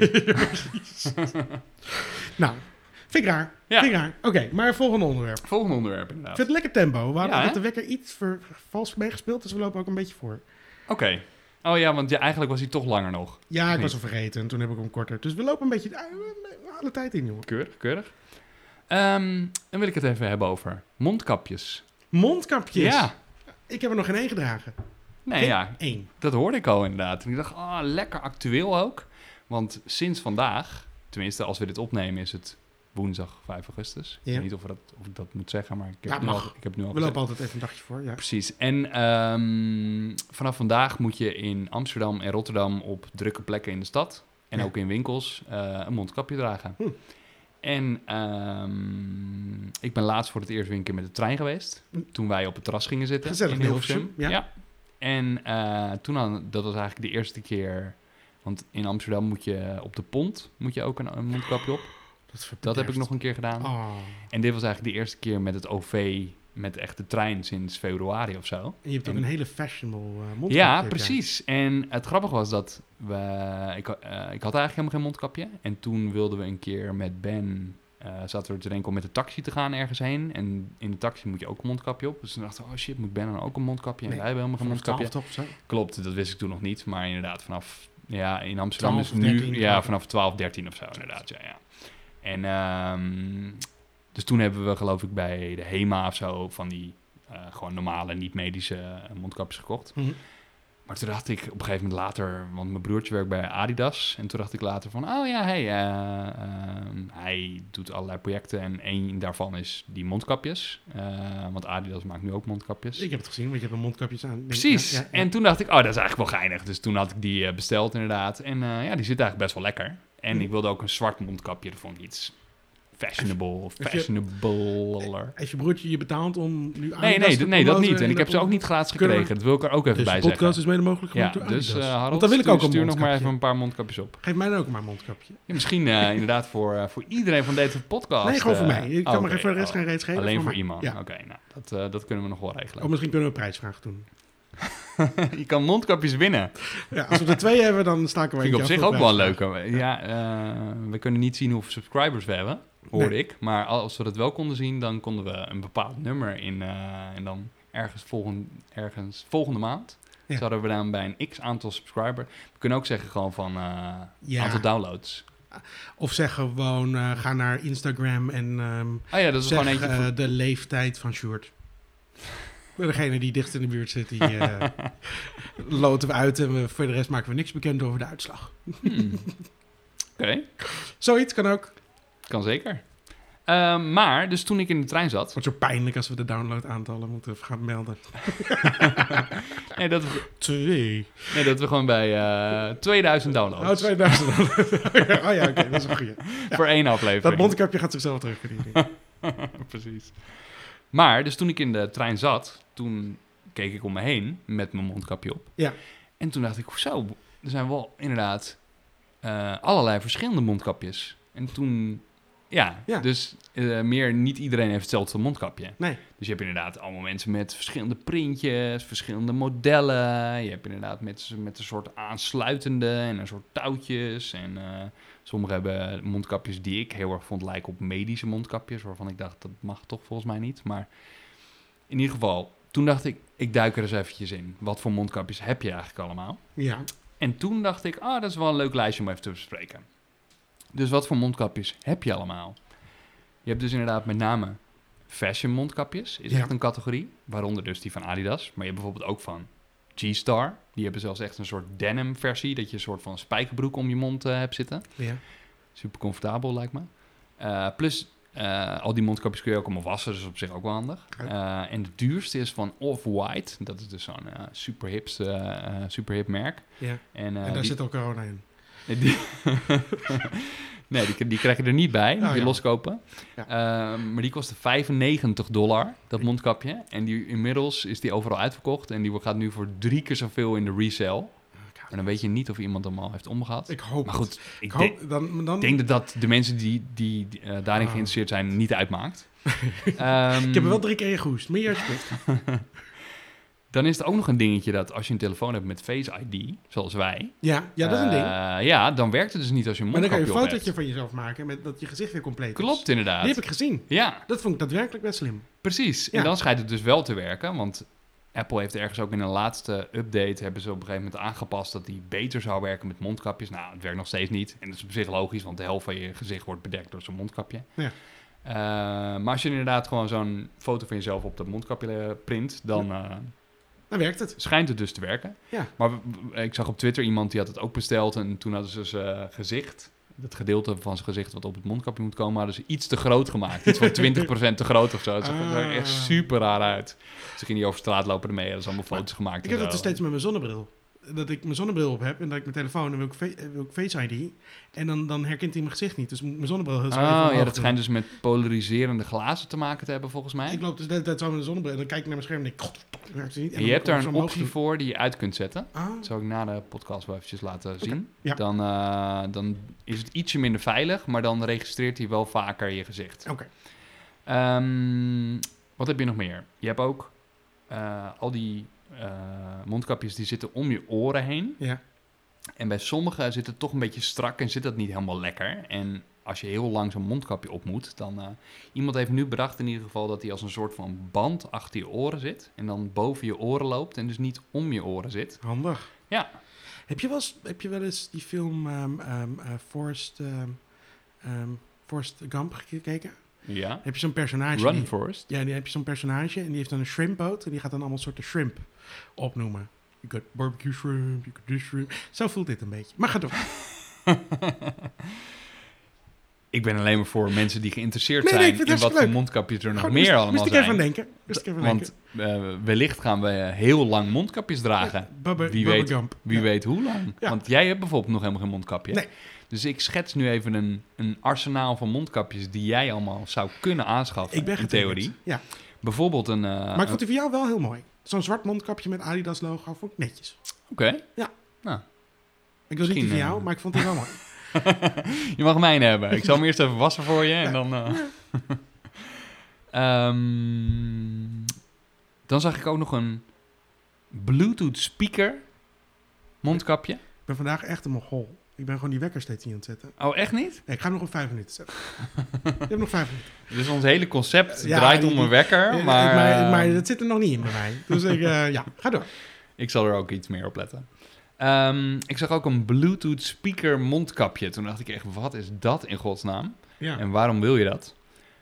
*laughs* *laughs* Nou, vind ik raar. Ja. Vind ik raar. Oké, maar volgende onderwerp. Volgende onderwerp Ik inderdaad. vind het lekker tempo. We hadden Ja, de wekker iets ver, vals meegespeeld, dus we lopen ook een beetje voor. Oké. Oh ja, want ja, eigenlijk was hij toch langer nog. Ja, ik was hem vergeten en toen heb ik hem korter. Dus we lopen een beetje... we halen tijd in, jongen. Keurig, keurig. Ehm, dan wil ik het even hebben over mondkapjes. Mondkapjes. Ja. Ik heb er nog geen één gedragen. Nee, Geen ja, één. dat hoorde ik al inderdaad. En ik dacht, ah, lekker actueel ook. Want sinds vandaag, tenminste als we dit opnemen, is het woensdag 5 augustus. Ik weet niet of, we dat, of ik dat moet zeggen, maar ik heb, Ja, nu al, ik heb nu al We gezegd. lopen altijd even een dagje voor, ja. Precies. En ehm, vanaf vandaag moet je in Amsterdam en Rotterdam op drukke plekken in de stad en Ja. ook in winkels eh, een mondkapje dragen. Hm. En ehm, ik ben laatst voor het eerst weer een keer met de trein geweest. Hm. Toen wij op het terras gingen zitten. Gezellig in Hilversum. Hilversum, ja. En eh, toen hadden, dat was eigenlijk de eerste keer. Want in Amsterdam moet je op de pont moet je ook een, een mondkapje op. Dat, Dat heb ik nog een keer gedaan. Oh. En dit was eigenlijk de eerste keer met het OV, met echt de trein sinds februari of zo. En je hebt ook En- een hele fashionable uh, mondkapje. Ja, precies. En het grappige was dat we... Ik, eh, ik had eigenlijk helemaal geen mondkapje. En toen wilden we een keer met Ben... eh, zaten we te denken om met de taxi te gaan ergens heen. En in de taxi moet je ook een mondkapje op. Dus toen dachten we, oh shit, moet Ben dan ook een mondkapje? En Nee, wij hebben helemaal geen mondkapje. 12 toch of zo? Klopt, dat wist ik toen nog niet. Maar inderdaad, vanaf... Ja, in Amsterdam 12 is nu... 13, ja, vanaf 12, 13 of zo inderdaad. Ja, ja. En ehm, dus toen hebben we geloof ik bij de HEMA of zo... van die eh, gewoon normale, niet-medische eh, mondkapjes gekocht. Mhm. Maar toen dacht ik op een gegeven moment later, want mijn broertje werkt bij Adidas. En toen dacht ik later van, oh ja, hey, eh, ehm, hij doet allerlei projecten. En één daarvan is die mondkapjes. Want Adidas maakt nu ook mondkapjes. Ik heb het gezien, want je hebt een mondkapjes aan. Precies. ja, ja, ja. En toen dacht ik, oh, dat is eigenlijk wel geinig. Dus toen had ik die besteld inderdaad. En ja, die zit eigenlijk best wel lekker. En ik wilde ook een zwart mondkapje. Dat vond ik iets fashionable, je- fashionabler. Heeft je broertje je betaald om nu Nee, Adidas nee, te d- nee, dat niet. En ik de heb ze ook niet gratis gekregen. Dat wil ik er ook even Dus bij de zeggen. podcast is mede mogelijk Ja, gemaakt door dus eh Harold, wil ik stuur, ook een stuur nog maar even een paar mondkapjes op. Geef mij dan ook maar een mondkapje. Ja, misschien eh, *laughs* inderdaad voor, eh, voor iedereen van deze podcast. nee, gewoon voor eh, mij. Ik kan oh, maar even de rest Oh, geen reeds geven. Alleen voor iemand. Ja. Oké, nou, dat, eh, dat kunnen we nog wel regelen. Of misschien kunnen we een prijsvraag doen. *laughs* *laughs* je kan mondkapjes winnen. Ja, als we er twee hebben, dan staken we Vind ik op zich ook wel leuke. Ja, eh, we kunnen niet zien hoeveel subscribers we hebben, hoorde Nee. ik. Maar als we dat wel konden zien, dan konden we een bepaald nummer in. eh, en dan ergens, volgend, ergens volgende maand. Ja. Zouden we dan bij een x aantal subscriber. We kunnen ook zeggen gewoon van Ja. aantal downloads. Of zeg gewoon, ga naar Instagram en ehm, Oh ja, dat is zeg gewoon eentje. voor- de leeftijd van Sjoerd. Degene die dichtst in de buurt zit, die eh, *laughs* loten we uit en we, voor de rest maken we niks bekend over de uitslag. Hmm. *laughs* Oké, Zoiets kan ook. kan zeker. Ehm, maar, dus toen ik in de trein zat... Het wordt zo pijnlijk als we de downloadaantallen moeten gaan melden. *laughs* Nee, dat we, Twee. nee, dat we gewoon bij eh 2000 downloads. Oh, 2000. oh ja, oké, dat is een goeie. Voor één aflevering. Dat mondkapje gaat zichzelf terugverdienen. Precies. Maar, dus toen ik in de trein zat, toen keek ik om me heen met mijn mondkapje op. Ja. En toen dacht ik, zo, er zijn wel inderdaad eh, allerlei verschillende mondkapjes. En toen, ja, Ja. dus eh, meer niet iedereen heeft hetzelfde mondkapje. Nee. Dus je hebt inderdaad allemaal mensen met verschillende printjes, verschillende modellen. Je hebt inderdaad met, met een soort aansluitende en een soort touwtjes. En eh sommigen hebben mondkapjes die ik heel erg vond lijken op medische mondkapjes. Waarvan ik dacht, dat mag toch volgens mij niet. Maar in ieder geval, toen dacht ik, ik duik er eens eventjes in. Wat voor mondkapjes heb je eigenlijk allemaal? Ja. En toen dacht ik, ah, dat is wel een leuk lijstje om even te bespreken. Dus wat voor mondkapjes heb je allemaal? Je hebt dus inderdaad met name fashion mondkapjes, is Ja. echt een categorie. Waaronder dus die van Adidas. Maar je hebt bijvoorbeeld ook van G-Star. Die hebben zelfs echt een soort denim versie. Dat je een soort van spijkerbroek om je mond eh, hebt zitten. ja. Super comfortabel lijkt me. Eh, plus, eh, al die mondkapjes kun je ook allemaal wassen, dus op zich ook wel handig. Ja. En de duurste is van Off-White. Dat is dus zo'n super, hips, super hip merk. ja. En, en daar die- zit ook corona in. *laughs* Die, *laughs* nee, die, die krijg je er niet bij, moet Oh, ja. loskopen. Ja. Ehm, maar die kostte 95 dollar, dat mondkapje. En die, inmiddels is die overal uitverkocht. En die gaat nu voor drie keer zoveel in de resale. Maar dan weet je niet of iemand hem al heeft omgehad. Ik hoop Maar het. goed, Ik ik hoop, denk, dan, dan, denk dat dat de mensen die, die, die, eh, daarin Ah. geïnteresseerd zijn niet uitmaakt. Ehm, *laughs* ik heb er wel drie keer ingehoest. Meer alsjeblieft. *laughs* Dan is er ook nog een dingetje dat als je een telefoon hebt met Face ID, zoals wij... Ja, ja, dat is een ding. eh, ja, dan werkt het dus niet als je een Maar dan kan je een fotootje van jezelf maken met dat je gezicht weer compleet is. Klopt inderdaad. Die heb ik gezien. Ja, Dat vond ik daadwerkelijk best slim. Precies. Ja. En dan schijnt het dus wel te werken, want Apple heeft ergens ook in een laatste update hebben ze op een gegeven moment aangepast dat die beter zou werken met mondkapjes. Nou, het werkt nog steeds niet. En dat is op zich logisch, want de helft van je gezicht wordt bedekt door zo'n mondkapje. Ja. Eh, maar als je inderdaad gewoon zo'n foto van jezelf op dat mondkapje eh, print, dan Dan werkt het. schijnt het dus te werken. Ja. Maar ik zag op Twitter iemand die had het ook besteld en toen hadden ze zijn gezicht, het gedeelte van zijn gezicht wat op het mondkapje moet komen, hadden ze iets te groot gemaakt. Iets van *laughs* 20% te groot of zo. Het zag er Ah. echt super raar uit. Dus ik ging die over straat lopen ermee, hadden ze allemaal foto's gemaakt. Ik heb dat dus steeds met mijn zonnebril. Dat ik mijn zonnebril op heb en dat ik mijn telefoon en wil ik, eh, wil ik Face ID. En dan, dan herkent hij mijn gezicht niet. Dus mijn zonnebril heel Oh ja, dat schijnt dus met polariserende glazen te maken te hebben volgens mij. Ik loop dus hele tijd zo met een zonnebril en dan kijk ik naar mijn scherm en denk ik, werkt niet. En je hebt daar een optie doen. voor die je uit kunt zetten. Ah, Dat zal ik na de podcast wel eventjes laten zien. ja. Dan, eh, dan is het ietsje minder veilig, maar dan registreert hij wel vaker je gezicht. oké. Ehm, wat heb je nog meer? Je hebt ook eh, al die eh, mondkapjes die zitten om je oren heen. Ja. En bij sommigen zit het toch een beetje strak en zit dat niet helemaal lekker. En als je heel lang zo'n mondkapje op moet, dan... eh, iemand heeft nu bedacht in ieder geval dat hij als een soort van band achter je oren zit. En dan boven je oren loopt en dus niet om je oren zit. Handig. Ja. Heb je wel eens, heb je wel eens die film Forrest, ehm, ehm, Forrest Gump gekeken? Ja. Heb je zo'n personage? Run die- Forest. Ja, die heb je zo'n personage en die heeft dan een shrimpboot en die gaat dan allemaal soorten shrimp opnoemen. You got barbecue shrimp, you got this shrimp. Zo voelt dit een beetje. Maar ga door. *laughs* Ik ben alleen maar voor mensen die geïnteresseerd Nee, nee, zijn in wat voor mondkapjes er nog meer moest- allemaal moest ik zijn. even denken. Moest ik even aan Want eh, wellicht gaan we heel lang mondkapjes dragen. Bubba, wie Bubba weet-. Wie Ja. weet hoe lang. Ja. Want jij hebt bijvoorbeeld nog helemaal geen mondkapje. Nee. Dus ik schets nu even een, een arsenaal van mondkapjes die jij allemaal zou kunnen aanschaffen. Ik ben in theorie. Ja. Bijvoorbeeld een. eh, Maar ik vond die van jou wel heel mooi. Zo'n zwart mondkapje met Adidas logo vond ik netjes. Oké. Ik wil niet die van jou, eh, maar ik vond die wel mooi. *laughs* Je mag mijn hebben. Ik zal hem eerst even wassen voor je en dan. eh. *laughs* Ehm, dan zag ik ook nog een Bluetooth speaker mondkapje. Ik ben vandaag echt een mogol. Ik ben gewoon die wekker steeds niet aan het zetten. Oh, echt niet? Nee, ik ga nog op vijf minuten zetten. je hebt nog vijf minuten. *laughs* Dus ons hele concept Ja, draait om een wekker, maar, maar, eh, maar dat zit er nog niet in bij mij. Dus ik, eh, ja, ga door. ik zal er ook iets meer op letten. Ehm, ik zag ook een Bluetooth speaker mondkapje. Toen dacht ik echt, wat is dat in godsnaam? Ja. En waarom wil je dat?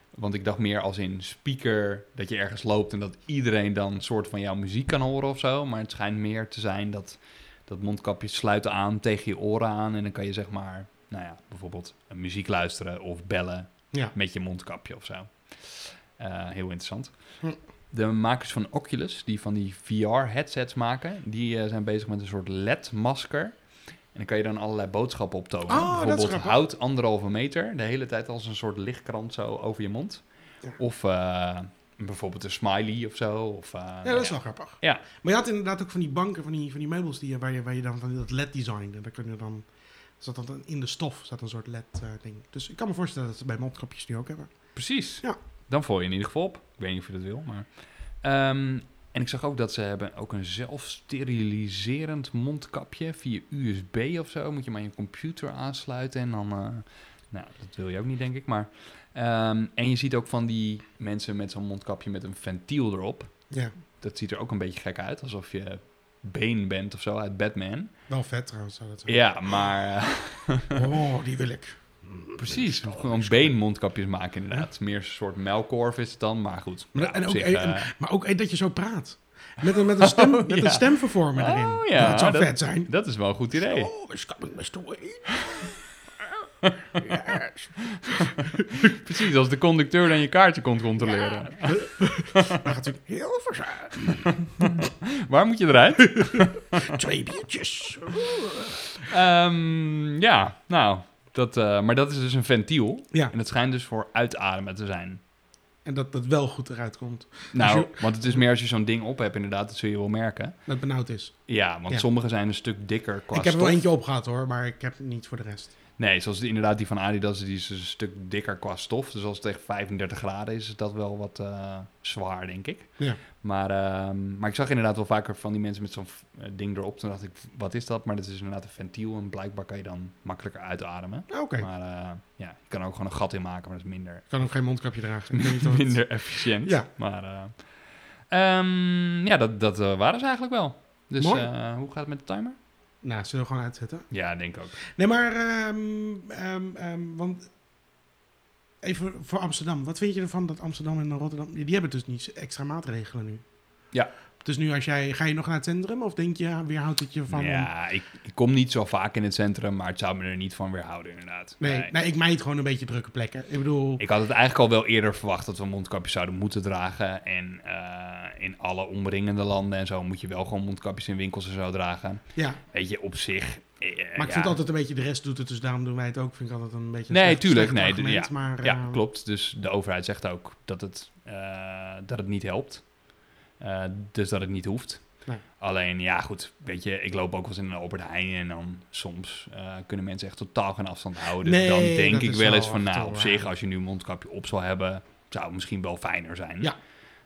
Want ik dacht meer als in speaker, dat je ergens loopt en dat iedereen dan een soort van jouw muziek kan horen of zo. Maar het schijnt meer te zijn dat, dat mondkapjes sluiten aan tegen je oren aan. En dan kan je zeg maar, nou ja, bijvoorbeeld muziek luisteren of bellen Ja. met je mondkapje of zo. Eh, heel interessant. Hm. De makers van Oculus, die van die VR-headsets maken, die eh, zijn bezig met een soort LED-masker. En dan kan je dan allerlei boodschappen optonen. Oh, dat is Bijvoorbeeld hout anderhalve meter, de hele tijd als een soort lichtkrant zo over je mond. Ja. Of eh, bijvoorbeeld een smiley of zo. Of, eh, Ja, dat is wel grappig. Ja. Maar je had inderdaad ook van die banken, van die, van die meubels die, waar, je, waar je dan van dat LED-design. En daar kun je dan, zat dan in de stof zat een soort LED-ding. dus ik kan me voorstellen dat ze bij mondkapjes nu ook hebben. Precies. Ja. Dan val je in ieder geval op. Ik weet niet of je dat wil, maar... Ehm, en ik zag ook dat ze hebben ook een zelfsteriliserend mondkapje via USB of zo. Moet je maar je computer aansluiten en dan... eh, nou, dat wil je ook niet, denk ik, maar... ehm, en je ziet ook van die mensen met zo'n mondkapje met een ventiel erop. Ja, Dat ziet er ook een beetje gek uit, alsof je Bane bent of zo uit Batman. wel vet trouwens zou dat zijn. Ja, maar... eh, *laughs* Oh, die wil ik. Precies, gewoon beenmondkapjes maken inderdaad. Meer een soort melkkorf is het dan, maar goed. Maar, Ja, en ook, zich, en- eh, maar ook dat je zo praat. Met een, met een, stem, *laughs* Oh, met ja. een stemvervormer Oh, erin. ja, dat zou dat- vet zijn. dat is wel een goed idee. Oh, is coming Mr. Wayne. Yes. *laughs* Precies, als de conducteur dan je kaartje komt controleren. *laughs* Dat gaat natuurlijk heel verzadigd. Waar moet je eruit? *laughs* Twee biertjes. Ehm, ja, nou, dat, eh, maar dat is dus een ventiel. Ja, En het schijnt dus voor uitademen te zijn. en dat dat wel goed eruit komt. Nou, je- want het is meer als je zo'n ding op hebt inderdaad, dat zul je wel merken. Dat het benauwd is. Ja, want Ja. sommige zijn een stuk dikker qua ik heb er wel eentje opgehad hoor, maar ik heb niet voor de rest. Nee, zoals die, inderdaad die van Adidas, die is een stuk dikker qua stof. Dus als het tegen 35 graden is, is dat wel wat eh, zwaar, denk ik. Ja. Maar, ehm, maar ik zag inderdaad wel vaker van die mensen met zo'n eh, ding erop. Toen dacht ik, wat is dat? Maar dat is inderdaad een ventiel en blijkbaar kan je dan makkelijker uitademen. Ah, Oké, Maar eh, ja, je kan er ook gewoon een gat in maken, maar dat is minder, ik kan ook geen mondkapje dragen. *laughs* Het- minder efficiënt. Ja. Maar eh, ehm, ja, dat, dat waren ze eigenlijk wel. Dus hoe gaat het met de timer? Nou, zullen we gewoon uitzetten? Ja, denk ik ook. Nee, maar, ehm, ehm, ehm, want even voor Amsterdam. Wat vind je ervan dat Amsterdam en Rotterdam, die, die hebben dus niet extra maatregelen nu? Ja. Dus nu als jij, ga je nog naar het centrum of denk je, weer houdt het je van... Ja, ik, ik kom niet zo vaak in het centrum, maar het zou me er niet van weerhouden, inderdaad. Nee, nee. ik meid gewoon een beetje drukke plekken. Ik bedoel, Ik had het eigenlijk al wel eerder verwacht dat we mondkapjes zouden moeten dragen. En eh, in alle omringende landen en zo moet je wel gewoon mondkapjes in winkels en zo dragen. ja. Weet je, op zich. eh, Maar ik ja. vind altijd een beetje, de rest doet het, dus daarom doen wij het ook. Vind ik altijd een beetje een Nee, slecht- tuurlijk, slecht nee, ja. maar, Ja, eh, klopt. Dus de overheid zegt ook dat het, dat het niet helpt. Eh, dus dat het niet hoeft. Nee. Alleen, ja, goed. Weet je, ik loop ook wel eens in een Albert Heijn en dan soms eh, kunnen mensen echt totaal geen afstand houden. Nee, dan denk ik wel eens van, nou, op zich, als je nu een mondkapje op zou hebben, zou het misschien wel fijner zijn. Ja.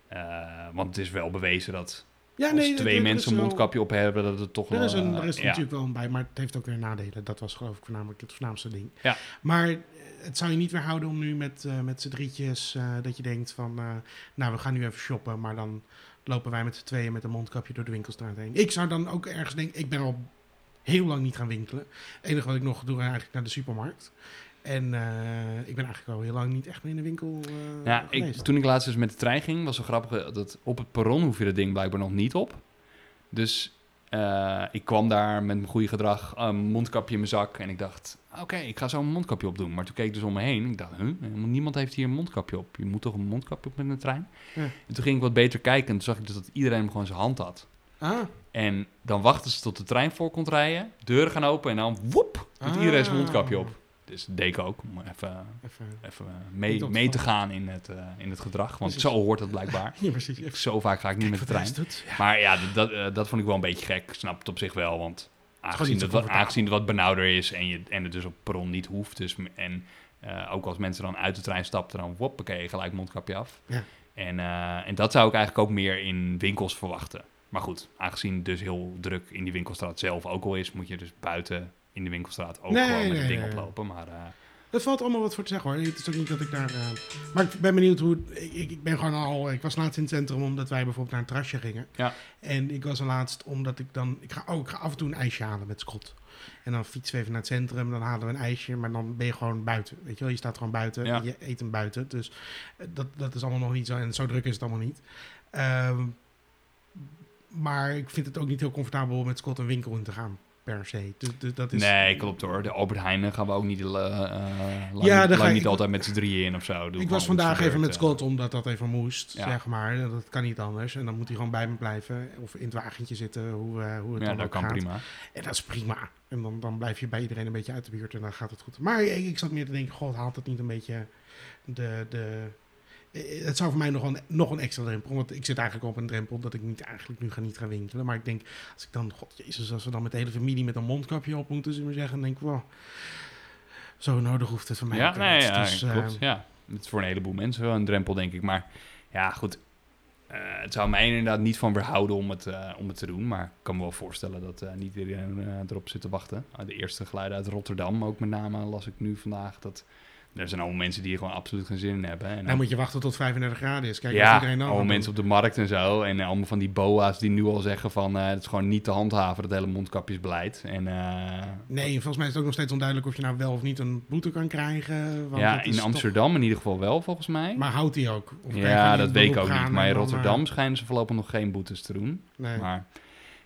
Eh, want het is wel bewezen dat ja, als nee, twee er is mensen een mondkapje op hebben, dat het toch Er wel... is, een, er is ja. natuurlijk wel een bij, maar het heeft ook weer nadelen. Dat was geloof ik voornamelijk het voornaamste ding. Ja. Maar het zou je niet weerhouden om nu met, met z'n drietjes, dat je denkt van, nou we gaan nu even shoppen, maar dan lopen wij met z'n tweeën met een mondkapje door de winkelstraat heen. Ik zou dan ook ergens denken, ik ben al heel lang niet gaan winkelen. Het enige wat ik nog doe is eigenlijk naar de supermarkt. En eh, ik ben eigenlijk al heel lang niet echt meer in de winkel eh, Ja, ik, toen ik laatst dus met de trein ging, was zo grappig eh, dat op het perron hoef je dat ding blijkbaar nog niet op. Dus eh, ik kwam daar met mijn goede gedrag, een mondkapje in mijn zak. En ik dacht, oké, ik ga zo een mondkapje opdoen. Maar toen keek ik dus om me heen. Ik dacht, huh, niemand heeft hier een mondkapje op. Je moet toch een mondkapje op met een trein? Ja. En toen ging ik wat beter kijken en toen zag ik dus dat iedereen hem gewoon zijn hand had. Ah, En dan wachten ze tot de trein voor kon rijden. Deuren gaan open en dan woep, doet Ah. iedereen zijn mondkapje op. Dus dat deed ik ook, om even, even. mee, mee te gaan in het, eh, in het gedrag. Want Precies. zo hoort het blijkbaar. *laughs* Ja, precies. Even Zo vaak ga ik niet met de trein. Ja. Maar ja, dat, dat, eh, dat vond ik wel een beetje gek. Ik snap het op zich wel, want aangezien het, wat, aangezien het wat benauwder is en, je, en het dus op perron niet hoeft. Dus, en eh, ook als mensen dan uit de trein stapten, dan woppakee, gelijk mondkapje af. Ja. En, en dat zou ik eigenlijk ook meer in winkels verwachten. Maar goed, aangezien het dus heel druk in die winkelstraat zelf ook al is, moet je dus buiten in de winkelstraat ook Nee, gewoon met nee, het ding nee. oplopen. Maar eh, Dat valt allemaal wat voor te zeggen hoor. Het is ook niet dat ik daar. eh, Maar ik ben benieuwd hoe. Ik, ik, ben gewoon al. Ik was laatst in het centrum omdat wij bijvoorbeeld naar een terrasje gingen. Ja. En ik was er laatst omdat ik dan. Ik ga, oh, ik ga af en toe een ijsje halen met Scott. En dan fietsen we even naar het centrum. Dan halen we een ijsje. Maar dan ben je gewoon buiten. Weet je wel, je staat gewoon buiten. Ja. Je eet hem buiten. Dus eh, dat, dat is allemaal nog niet zo. En zo druk is het allemaal niet. Ehm, maar ik vind het ook niet heel comfortabel om met Scott een winkel in te gaan. Per se. Dus, dus dat is, nee, klopt hoor. De Albert Heijn gaan we ook niet, eh lang, Ja, daar lang ga ik- niet altijd met z'n drieën in of zo. Doe Ik was vandaag even met Scott omdat dat even moest, Ja. zeg maar. Dat kan niet anders. En dan moet hij gewoon bij me blijven. Of in het wagentje zitten, hoe, eh, hoe het Ja, dan dat ook kan gaat. prima. En dat is prima. En dan, dan blijf je bij iedereen een beetje uit de buurt en dan gaat het goed. Maar ik, ik zat meer te denken, god, haalt het niet een beetje de... de het zou voor mij nog een, nog een extra drempel. Want ik zit eigenlijk op een drempel dat ik niet eigenlijk nu ga niet gaan winkelen. Maar ik denk, als ik dan, god jezus, als we dan met de hele familie met een mondkapje op moeten, zullen we zeggen, dan denk ik, wow, zo nodig hoeft het voor mij Ja, ook nee, niet. ja, Dus, eh, klopt. Ja, het is voor een heleboel mensen wel een drempel, denk ik. Maar ja, goed. Eh, het zou mij inderdaad niet van weerhouden om het, eh, om het te doen. Maar ik kan me wel voorstellen dat eh, niet iedereen eh, erop zit te wachten. De eerste geluiden uit Rotterdam, ook met name, las ik nu vandaag. Dat er zijn allemaal mensen die er gewoon absoluut geen zin in hebben. En Dan moet je wachten tot 35 graden is. Kijk, ja, iedereen dan allemaal mensen op de markt en zo. En allemaal van die boa's die nu al zeggen van... eh, het is gewoon niet te handhaven, dat hele mondkapjesbeleid. En eh. Nee, volgens mij is het ook nog steeds onduidelijk of je nou wel of niet een boete kan krijgen. Want ja, in toch- Amsterdam in ieder geval wel, volgens mij. Maar houdt die ook? Of ja, dat weet ik ook niet. Maar in Rotterdam eh, schijnen ze voorlopig nog geen boetes te doen. nee. Maar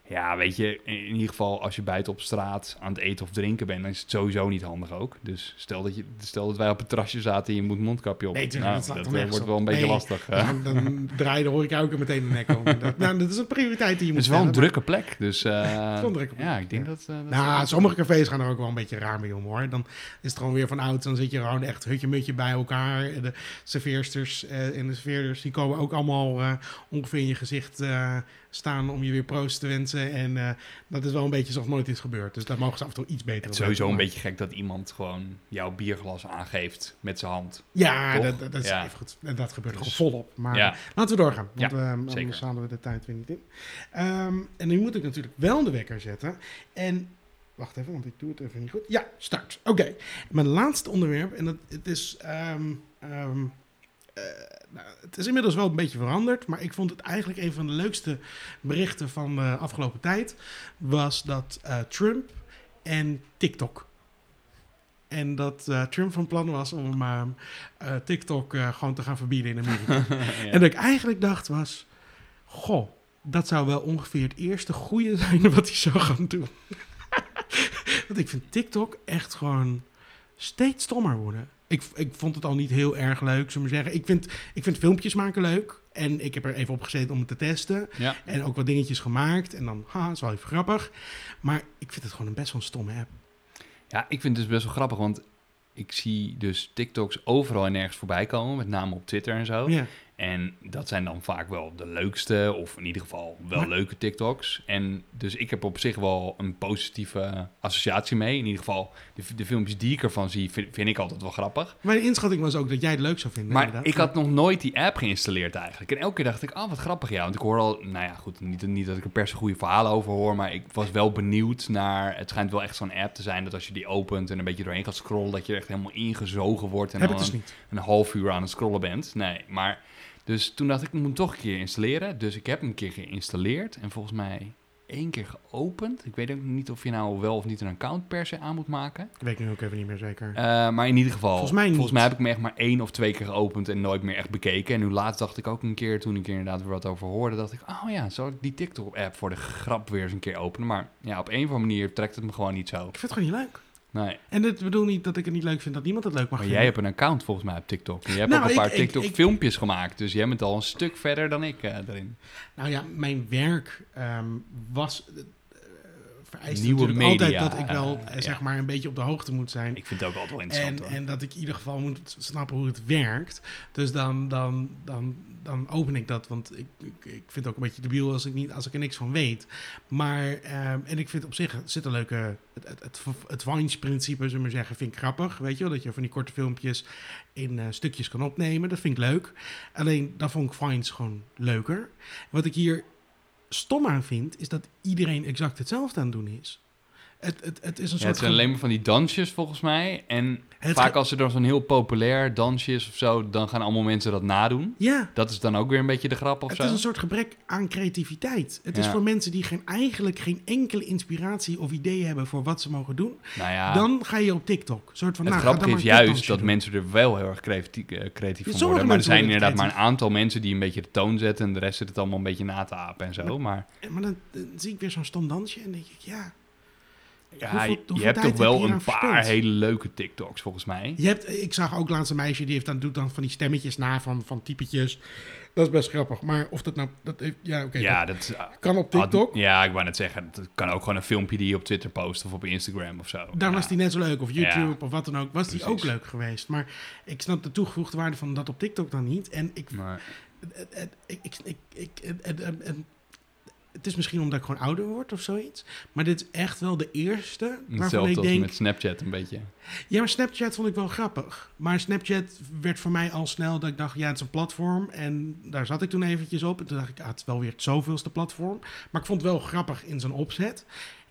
ja, weet je, in ieder geval als je buiten op straat aan het eten of drinken bent, dan is het sowieso niet handig ook. Dus stel dat, je, stel dat wij op het terrasje zaten en je moet mondkapje op. Nee, tuurlijk, nou, dat eh, wordt wel een beetje Nee. lastig. Dan, dan draai je de horeca ook meteen de nek om. Dat, nou, dat is een prioriteit die je *laughs* Het moet is wel een drukke plek, dus eh, *laughs* is wel een drukke plek, ja, ik denk ja. dat... eh, Nou, sommige cafés gaan er ook wel een beetje raar mee om hoor. Dan is het gewoon weer van oud. Dan zit je gewoon echt hutje-mutje bij elkaar. De serveersters eh, en de serveerders die komen ook allemaal eh, ongeveer in je gezicht eh, staan om je weer proost te wensen. En eh, dat is wel een beetje zoals nooit is gebeurd. Dus daar mogen ze af en toe iets beter Het is op sowieso een beetje gek dat iemand gewoon jouw bierglas aangeeft met zijn hand. Ja, dat, dat, dat is Ja. even goed. En dat gebeurt Dus- gewoon volop. Maar Ja. laten we doorgaan. Want Ja, anders halen we de tijd weer niet in. Ehm, en nu moet ik natuurlijk wel de wekker zetten. En wacht even, want ik doe het even niet goed. Ja, start. Oké. Mijn laatste onderwerp. En dat, het is... ehm, ehm, eh, nou, het is inmiddels wel een beetje veranderd, maar ik vond het eigenlijk een van de leukste berichten van de afgelopen tijd. Was dat eh, Trump en TikTok. En dat eh, Trump van plan was om ehm, eh, TikTok eh, gewoon te gaan verbieden in Amerika. *laughs* Ja. En dat ik eigenlijk dacht was... Goh, dat zou wel ongeveer het eerste goede zijn wat hij zou gaan doen. *laughs* Want ik vind TikTok echt gewoon steeds stommer worden. Ik, ik vond het al niet heel erg leuk, zullen we zeggen. Ik vind, ik vind filmpjes maken leuk. En ik heb er even op gezeten om het te testen. ja. En ook wat dingetjes gemaakt. En dan, haha, is wel even grappig. Maar ik vind het gewoon een best wel een stomme app. Ja, ik vind het dus best wel grappig, want ik zie dus TikToks overal en nergens voorbij komen, met name op Twitter en zo. Ja. En dat zijn dan vaak wel de leukste, of in ieder geval wel Maar- leuke TikToks. En dus ik heb op zich wel een positieve associatie mee. In ieder geval, de, de filmpjes die ik ervan zie, vind, vind ik altijd wel grappig. Mijn inschatting was ook dat jij het leuk zou vinden. Maar inderdaad. ik had nog nooit die app geïnstalleerd eigenlijk. En elke keer dacht ik, oh wat grappig ja. Want ik hoor al, nou ja goed, niet, niet dat ik er per se goede verhalen over hoor. Maar ik was wel benieuwd naar, het schijnt wel echt zo'n app te zijn dat als je die opent en een beetje doorheen gaat scrollen, dat je echt helemaal ingezogen wordt. En Heb dan dus een, een half uur aan het scrollen bent. Nee, maar dus toen dacht ik, ik moet hem toch een keer installeren. Dus ik heb hem een keer geïnstalleerd en volgens mij één keer geopend. Ik weet ook niet of je nou wel of niet een account per se aan moet maken. Ik weet nu ook even niet meer zeker. Eh, maar in ieder geval, Volgens mij heb ik me echt maar één of twee keer geopend en nooit meer echt bekeken. En nu laatst dacht ik ook een keer, toen ik er inderdaad weer wat over hoorde, dacht ik, oh ja, zou ik die TikTok-app voor de grap weer eens een keer openen? Maar ja, op een of andere manier trekt het me gewoon niet zo. Ik vind het gewoon niet leuk. Nee. En dit bedoel niet dat ik het niet leuk vind dat niemand het leuk mag Maar vinden. jij hebt een account volgens mij op TikTok. En je hebt Nou, ook een ik- paar ik- TikTok-filmpjes gemaakt. Dus jij bent al een stuk verder dan ik eh daarin. Nou ja, mijn werk ehm, was... eh, vereist Nieuwe natuurlijk media, altijd dat ik wel, eh, zeg ja. maar, een beetje op de hoogte moet zijn. Ik vind het ook altijd wel En, interessant hoor. en dat ik in ieder geval moet snappen hoe het werkt. Dus dan, dan, dan, dan open ik dat. Want ik, ik, ik vind het ook een beetje debiel als ik, niet, als ik er niks van weet. Maar, ehm, en ik vind op zich, zit een leuke... Het, het, het, Vines-principe, zullen we zeggen, vind ik grappig. Weet je wel, dat je van die korte filmpjes in eh, stukjes kan opnemen. Dat vind ik leuk. Alleen, dat vond ik Vines gewoon leuker. Wat ik hier stom aan vind, is dat iedereen exact hetzelfde aan het doen is. Het, het, het is een soort... het zijn alleen maar van die dansjes volgens mij. En Het vaak als er dan zo'n heel populair dansje is of zo, dan gaan allemaal mensen dat nadoen. Ja, Dat is dan ook weer een beetje de grap of het zo. is een soort gebrek aan creativiteit. Het is voor mensen die geen, eigenlijk geen enkele inspiratie of idee hebben voor wat ze mogen doen. Nou ja, Dan ga je op TikTok. Soort van, het nou, grappige is maar juist dat doen. mensen er wel heel erg creatief, eh, creatief van worden. Maar er zijn inderdaad maar een aantal mensen die een beetje de toon zetten en de rest zit het allemaal een beetje na te apen en zo. Maar Maar dan, dan zie ik weer zo'n stom dansje en denk ik, ja... ja, Hoeveel- je- hoeveel je hebt toch wel een paar verspild? hele leuke TikToks volgens mij. Je hebt, ik zag ook laatst een meisje die heeft dan, doet dan van die stemmetjes na van, van typetjes. Dat is best grappig. Maar of dat nou... Dat heeft, ja, oké. Ja, dat dat is- kan op TikTok. Ah, Ja, ik wou net zeggen, het kan ook gewoon een filmpje die je op Twitter post of op Instagram of zo. Dan ja. was die net zo leuk. Of YouTube Ja. of wat dan ook. Was die ook leuk geweest. Maar ik snap de toegevoegde waarde van dat op TikTok dan niet. En ik... Maar, ik, ik, ik, ik, het, is misschien omdat ik gewoon ouder word of zoiets. Maar dit is echt wel de eerste waarvan hetzelfde ik als denk... met Snapchat een beetje. Ja, maar Snapchat vond ik wel grappig. Maar Snapchat werd voor mij al snel dat ik dacht, ja, het is een platform. En daar zat ik toen eventjes op. En toen dacht ik, ah, het is wel weer het zoveelste platform. Maar ik vond het wel grappig in zijn opzet.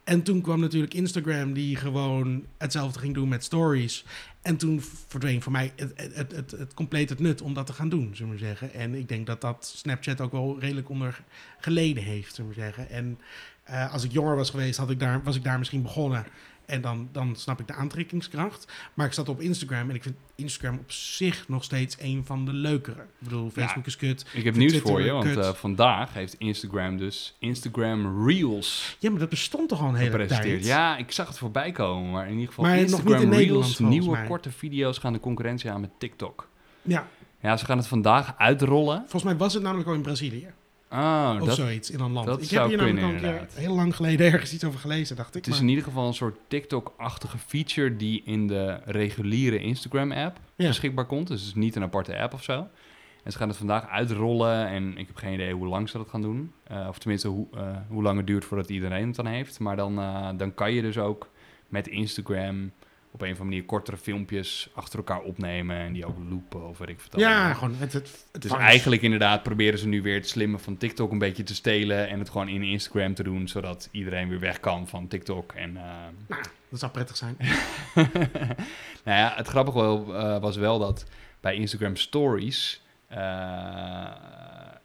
En toen kwam natuurlijk Instagram, die gewoon hetzelfde ging doen met stories. En toen verdween voor mij het, het, het, het, compleet het nut om dat te gaan doen, zullen we zeggen. En ik denk dat dat Snapchat ook wel redelijk onder geleden heeft, zullen we zeggen. En eh, als ik jonger was geweest, had ik daar, was ik daar misschien begonnen. En dan, dan snap ik de aantrekkingskracht. Maar ik zat op Instagram en ik vind Instagram op zich nog steeds een van de leukere. Ik bedoel, Facebook is kut. Ik heb nieuws voor je, want eh, vandaag heeft Instagram dus Instagram Reels Ja, maar dat bestond toch al een hele tijd? Ja, ik zag het voorbij komen, maar in ieder geval Maar Instagram in Reels, nieuwe mij. korte video's gaan de concurrentie aan met TikTok. Ja, Ja, ze gaan het vandaag uitrollen. volgens mij was het namelijk al in Brazilië. Ah, of dat, zoiets, in een land. dat ik heb hier namelijk al een keer heel lang geleden ergens iets over gelezen, dacht ik. het is maar- in ieder geval een soort TikTok-achtige feature die in de reguliere Instagram-app Ja. beschikbaar komt. Dus het is niet een aparte app of zo. En ze gaan het vandaag uitrollen en ik heb geen idee hoe lang ze dat gaan doen. Eh, of tenminste, hoe, eh, hoe lang het duurt voordat iedereen het dan heeft. Maar dan, eh, dan kan je dus ook met Instagram op een of andere manier kortere filmpjes achter elkaar opnemen. En die ook loopen of weet ik wat Ja, allemaal. gewoon het, het, het Dus eigenlijk inderdaad proberen ze nu weer het slimme van TikTok een beetje te stelen. En het gewoon in Instagram te doen, zodat iedereen weer weg kan van TikTok. En eh, Nou, dat zou prettig zijn. *laughs* nou ja, het grappige wel, eh, was wel dat bij Instagram Stories. eh,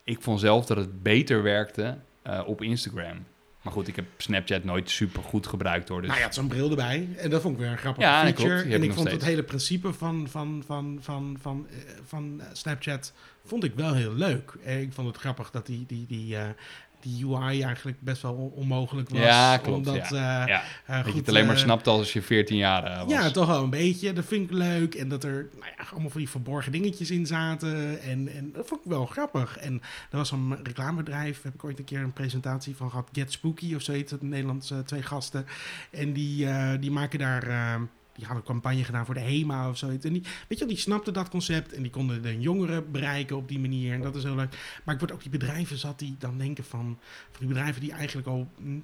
ik vond zelf dat het beter werkte op Instagram. Maar goed, ik heb Snapchat nooit super goed gebruikt hoor. Dus Nou ja, zo'n bril erbij. En dat vond ik weer een Ja, dat feature. klopt. En ik vond het hele principe van, van, van, van, van, eh, van Snapchat vond ik wel heel leuk. Eh, ik vond het grappig dat die, die, die, eh, die UI eigenlijk best wel on- onmogelijk was. Ja, klopt, Omdat, ja. eh, ja, eh, dat je goed, het alleen maar eh, snapt als je 14 jaar was. Ja, toch wel een beetje. Dat vind ik leuk. En dat er nou ja, allemaal van die verborgen dingetjes in zaten. En, en dat vond ik wel grappig. En er was een reclamebedrijf, heb ik ooit een keer een presentatie van gehad. Get Spooky of zoiets. Het Nederlandse twee gasten. En die, eh, die maken daar... die hadden een campagne gedaan voor de HEMA of zoiets. En die, weet je wel, die snapten dat concept. En die konden de jongeren bereiken op die manier. En dat is heel leuk. Maar ik word ook die bedrijven zat die dan denken van... Van die bedrijven die eigenlijk al... mm,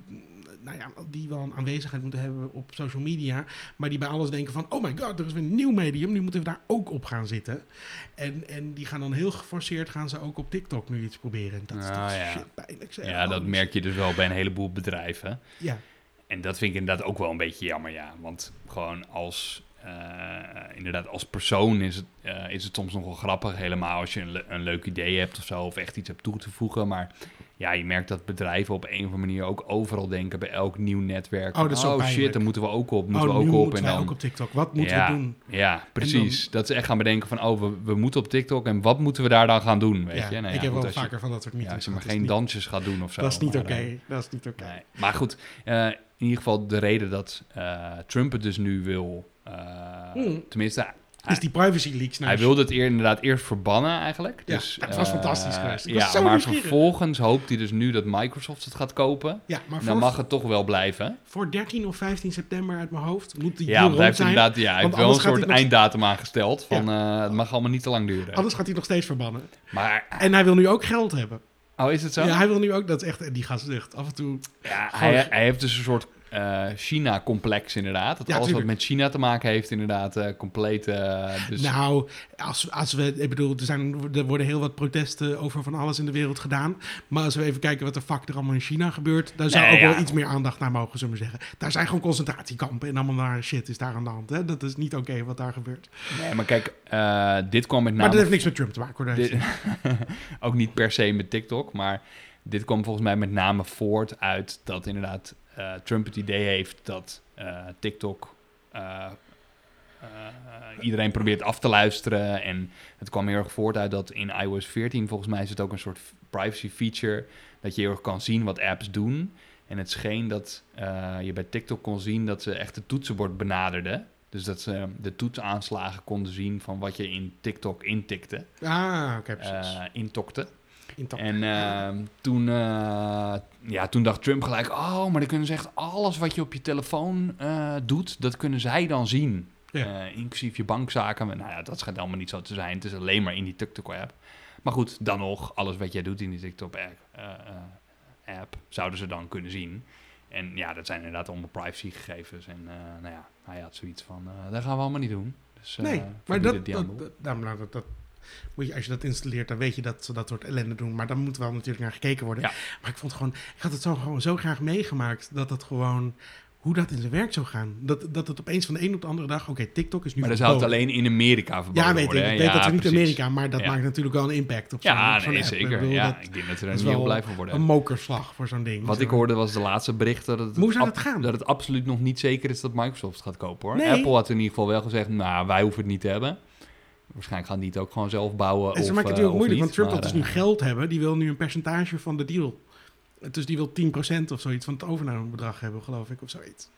Nou ja, die wel een aanwezigheid moeten hebben op social media. Maar die bij alles denken van... Oh my god, er is weer een nieuw medium. Nu moeten we daar ook op gaan zitten. En, en die gaan dan heel geforceerd... gaan ze ook op TikTok nu iets proberen. En dat is toch ja. shit pijnlijk. zeg. Ja, dat merk je dus wel bij een heleboel bedrijven. Ja, En dat vind ik inderdaad ook wel een beetje jammer, ja. Want gewoon als, eh, inderdaad, als persoon is het, eh, is het soms nog wel grappig. Helemaal als je een, le- een leuk idee hebt of zo, of echt iets hebt toe te voegen. Maar ja, je merkt dat bedrijven op een of andere manier ook overal denken bij elk nieuw netwerk. Oh, dat is oh shit, pijnlijk. daar moeten we ook op, moeten oh, we ook op. moeten En dan, ook op TikTok. Wat moeten Ja. we doen? ja, precies. Dat ze echt gaan bedenken van, oh, we, we moeten op TikTok en wat moeten we daar dan gaan doen, weet ja, je? Nou ik ja, heb wel je- vaker van dat soort ja, meetings als je maar geen dansjes gaat doen of zo. Dat is niet oké. eh, Dat is niet oké. Nee. Maar goed, eh, in ieder geval de reden dat eh, Trump het dus nu wil... eh, Hmm. Tenminste, Is die privacy leaks nou hij wilde het eer, inderdaad eerst verbannen eigenlijk. Ja, Dus, dat was eh, fantastisch geweest. Ik was Ja, zo maar nieuwsgierig. vervolgens hoopt hij dus nu dat Microsoft het gaat kopen. Ja, maar Dan mag het toch wel blijven. voor 13 of 15 september uit mijn hoofd moet die Ja, deal rond heeft zijn. inderdaad ja, hij heeft wel een gaat soort nog- einddatum aangesteld. Van eh, het mag allemaal niet te lang duren. Anders gaat hij nog steeds verbannen. Maar, En hij wil nu ook geld hebben. oh is het zo? Ja, hij wil nu ook, dat is echt, die gastzucht. Af en toe, Ja, Gewoon- hij, hij heeft dus een soort eh, China-complex inderdaad. Dat Ja, alles tuurlijk. wat met China te maken heeft inderdaad eh, compleet... eh, dus, Nou, als, als we, ik bedoel, er, zijn, er worden heel wat protesten over van alles in de wereld gedaan. Maar als we even kijken wat de fuck er allemaal in China gebeurt, daar zou Nee, ook ja. wel iets meer aandacht naar mogen, zullen we zeggen. Daar zijn gewoon concentratiekampen en allemaal naar shit is daar aan de hand. Hè? Dat is niet oké wat daar gebeurt. nee, maar kijk, dit kwam met Maar name... dat heeft niks met Trump te maken, hoor. dit- *laughs* ook niet per se met TikTok, maar dit kwam volgens mij met name voort uit dat inderdaad eh, Trump het idee heeft dat eh, TikTok eh, iedereen probeert af te luisteren. En het kwam heel erg voort uit dat in iOS 14 volgens mij is het ook een soort privacy feature dat je heel erg kan zien wat apps doen. En het scheen dat je bij TikTok kon zien dat ze echt het toetsenbord benaderden. Dus dat ze de toetsaanslagen konden zien van wat je in TikTok intikte, Ah, oké, precies. intokte. Intact. En ehm, toen, eh, ja, toen dacht Trump gelijk, oh, maar dan kunnen ze echt alles wat je op je telefoon eh, doet, dat kunnen zij dan zien. Ja. Eh, inclusief je bankzaken. Maar Nou ja, dat schijnt allemaal niet zo te zijn. Het is alleen maar in die TikTok-app. Maar goed, dan nog, alles wat jij doet in die TikTok-app, app, zouden ze dan kunnen zien. En ja, dat zijn inderdaad allemaal privacygegevens. En nou ja, hij had zoiets van, dat gaan we allemaal niet doen. Dus, nee, maar dat, dat, nou, nou, dat, dat moet je, als je dat installeert, dan weet je dat ze dat soort ellende doen. Maar dan moet wel natuurlijk naar gekeken worden. Ja. Maar ik vond gewoon, ik had het zo, gewoon zo graag meegemaakt dat het gewoon, hoe dat in zijn werk zou gaan. Dat, dat het opeens van de een op de andere dag, oké, TikTok is nu maar dan zou het alleen in Amerika verboden Ja, weet worden. ik. Ik weet Ja, dat het niet precies. Amerika, maar dat Ja. maakt natuurlijk wel een impact op zo'n Ja, zo'n nee, app. Ik zeker. bedoel, ja, dat- ik denk dat we er dat niet op wel blij van worden. een mokerslag voor zo'n ding. Wat ik hoorde was de laatste bericht dat het, hoe zou dat gaan? dat het absoluut nog niet zeker is dat Microsoft gaat kopen hoor. Nee. Apple had in ieder geval wel gezegd, nou wij hoeven het niet te hebben. Waarschijnlijk gaan die het ook gewoon zelf bouwen. En ze maken het eh, heel of moeilijk, niet, want Trump wil dus nu eh, geld hebben. Die wil nu een percentage van de deal. Dus die wil 10% of zoiets van het overnamebedrag hebben, geloof ik, of zoiets.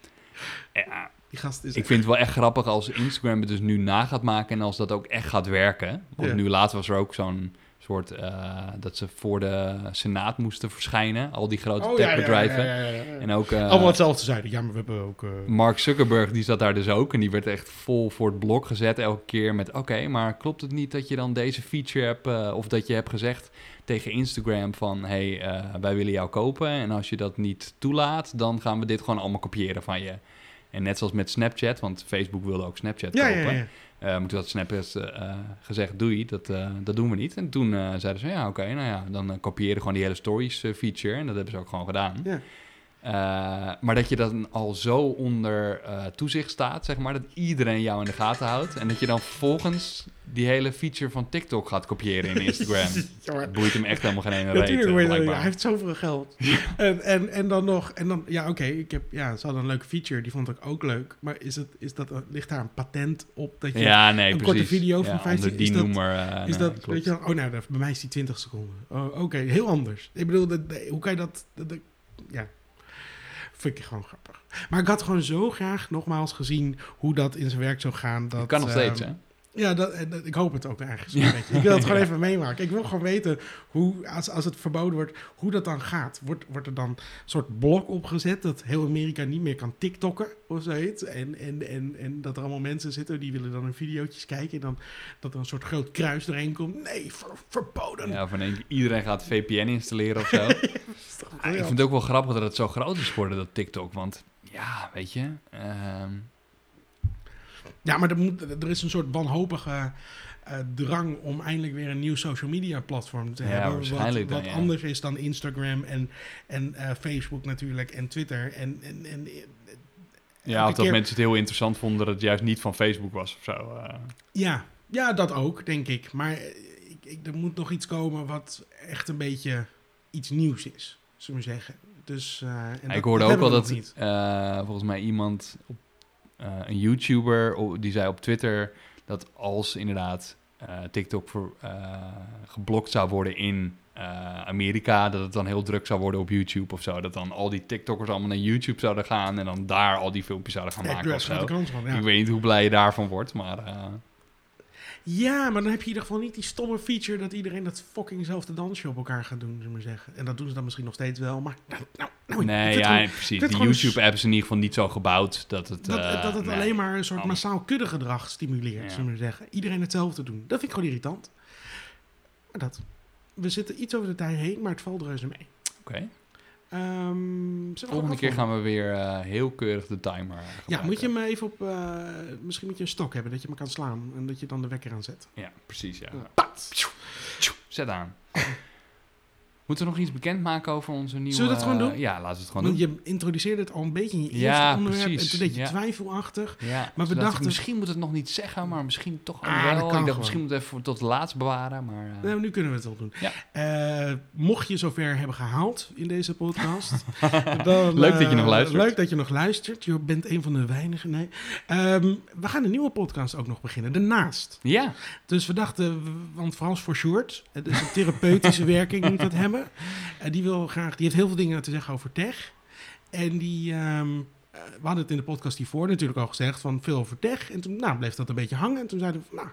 ja, Die gast is... ik vind het wel echt grappig als Instagram het dus nu na gaat maken en als dat ook echt gaat werken. Want Ja. nu laatst was er ook zo'n soort eh, dat ze voor de Senaat moesten verschijnen, al die grote Oh, techbedrijven. ja, ja, ja, ja. En ook eh, Allemaal hetzelfde zeiden. Ja, maar we hebben ook... eh, Mark Zuckerberg, die zat daar dus ook. En die werd echt vol voor het blok gezet elke keer met... Oké, maar klopt het niet dat je dan deze feature hebt... of dat je hebt gezegd tegen Instagram van... hey, eh, wij willen jou kopen. En als je dat niet toelaat, dan gaan we dit gewoon allemaal kopiëren van je. En net zoals met Snapchat, want Facebook wilde ook Snapchat ja, kopen... ja, ja. Eh, maar toen had Snapchat eh, gezegd, doei, dat, eh, dat doen we niet. En toen eh, zeiden ze, ja, oké, nou ja, dan eh, kopiëren gewoon die hele stories eh, feature. En dat hebben ze ook gewoon gedaan. Eh, maar dat je dan al zo onder eh, toezicht staat, zeg maar, dat iedereen jou in de gaten houdt. En dat je dan vervolgens die hele feature van TikTok gaat kopiëren in Instagram. *laughs* Ja, Het boeit hem echt helemaal geen ene reet, Natuurlijk, weet hij heeft zoveel geld. *laughs* en, en, en dan nog, en dan, ja, oké, ik heb, ja, ze hadden een leuke feature, die vond ik ook leuk. Maar is het, is dat, ligt daar een patent op dat je, Ja, nee, een precies. korte video van ja, 15 onder die is dat- noemer. eh, is dat, klopt. weet je dan, oh nou, dat- bij mij is die 20 seconden. Oh, oké, heel anders. Ik bedoel, dat, dat- hoe kan je dat, dat- dat- ja, vind ik gewoon grappig. Maar ik had gewoon zo graag nogmaals gezien hoe dat in zijn werk zou gaan. Dat, kan nog ehm, steeds, hè? Ja, dat, eh, dat- ik hoop het ook eigenlijk zo'n beetje. Ik wil het *laughs* gewoon even meemaken. Ik wil gewoon weten hoe, als, als het verboden wordt, hoe dat dan gaat. Wordt, wordt er dan een soort blok opgezet dat heel Amerika niet meer kan TikTokken of zoiets? En, en, en, en dat er allemaal mensen zitten die willen dan hun videootjes kijken. En dan dat er een soort groot kruis doorheen komt. Nee, ver- verboden. Ja, van één iedereen gaat VPN installeren of zo. *laughs* Ah, ik vind het ook wel grappig dat het zo groot is geworden, dat TikTok. Want ja, weet je... ehm, Ja, maar er, moet, er is een soort wanhopige eh, drang om eindelijk weer een nieuw social media platform te Ja, hebben. waarschijnlijk wat dan, wat ja. anders is dan Instagram en, en eh, Facebook natuurlijk en Twitter. En, en, en, ja, dat keer- mensen het heel interessant vonden dat het juist niet van Facebook was of zo. eh. ja, ja, dat ook, denk ik. Maar eh, ik, ik, er moet nog iets komen wat echt een beetje iets nieuws is, zullen we zeggen. Dus, eh, en dat- ik hoorde dat ook we dat eh, volgens mij iemand, op, eh, een YouTuber, die zei op Twitter dat als inderdaad eh, TikTok voor, eh, geblokt zou worden in Amerika, dat het dan heel druk zou worden op YouTube of zo. Dat dan al die TikTokkers allemaal naar YouTube zouden gaan en dan daar al die filmpjes zouden gaan maken doe of grote zo. kans van, ja. Ik weet niet hoe blij je daarvan wordt, maar Ja, maar dan heb je in ieder geval niet die stomme feature dat iedereen dat fuckingzelfde dansje op elkaar gaat doen, zullen we maar zeggen. En dat doen ze dan misschien nog steeds wel, maar nou, nou, nou, nee, ja, gewoon precies. gewoon YouTube-app is in ieder geval niet zo gebouwd dat het... dat, eh, dat het nee. alleen maar een soort Oh. massaal kuddegedrag stimuleert, Ja. zullen we zeggen. Iedereen hetzelfde doen. Dat vind ik gewoon irritant. Maar dat. We zitten iets over de tijd heen, maar het valt reuze mee. Oké. Ehm, Volgende keer gaan we weer uh, heel keurig de timer gebruiken. Ja, moet je hem even op... Uh, misschien moet je een stok hebben dat je hem kan slaan. En dat je dan de wekker aan zet. Ja, precies. Ja. Zet aan. Moeten we nog iets bekendmaken over onze nieuwe... Zullen we dat gewoon doen? Ja, laten we het gewoon Want doen. je introduceerde het al een beetje in je eerste Ja, onderwerp. precies. En toen deed je Ja. twijfelachtig. Ja, Maar we dachten- misschien moet het nog niet zeggen, maar misschien toch Ah, wel. dat kan ik dacht misschien moet het even tot het laatst bewaren, maar... eh, Nou, nu kunnen we het al doen. Ja. Eh, mocht je zover hebben gehaald in deze podcast. *laughs* dan, Leuk dat je eh, nog luistert. Leuk dat je nog luistert. Je bent een van de weinigen. Nee. Ehm, we gaan een nieuwe podcast ook nog beginnen. Daarnaast. ja, Dus we dachten, want Frans voor Short, het is een therapeutische *laughs* werking moet dat hebben. En die wil graag, die heeft heel veel dingen te zeggen over tech. En die, ehm, eh, we hadden het in de podcast hiervoor natuurlijk al gezegd van veel over tech. En toen nou, bleef dat een beetje hangen. En toen zeiden we, van, nou,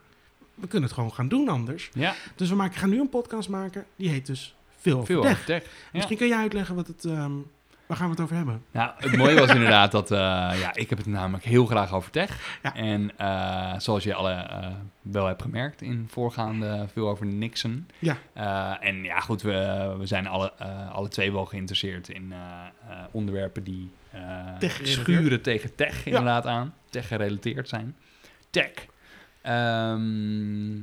we kunnen het gewoon gaan doen anders. ja, Dus we maken, gaan nu een podcast maken, die heet dus Veel over veel tech. over tech. Ja. Misschien kun jij uitleggen wat het, ehm, waar gaan we het over hebben? Nou, het mooie was inderdaad dat, eh, ja, ik heb het namelijk heel graag over tech. Ja. En eh, zoals je alle eh, wel hebt gemerkt in voorgaande veel over Nixon. Ja. En ja, goed, we, we zijn alle, alle twee wel geïnteresseerd in onderwerpen die schuren tegen tech inderdaad aan. Tech gerelateerd zijn. Tech. Ehm,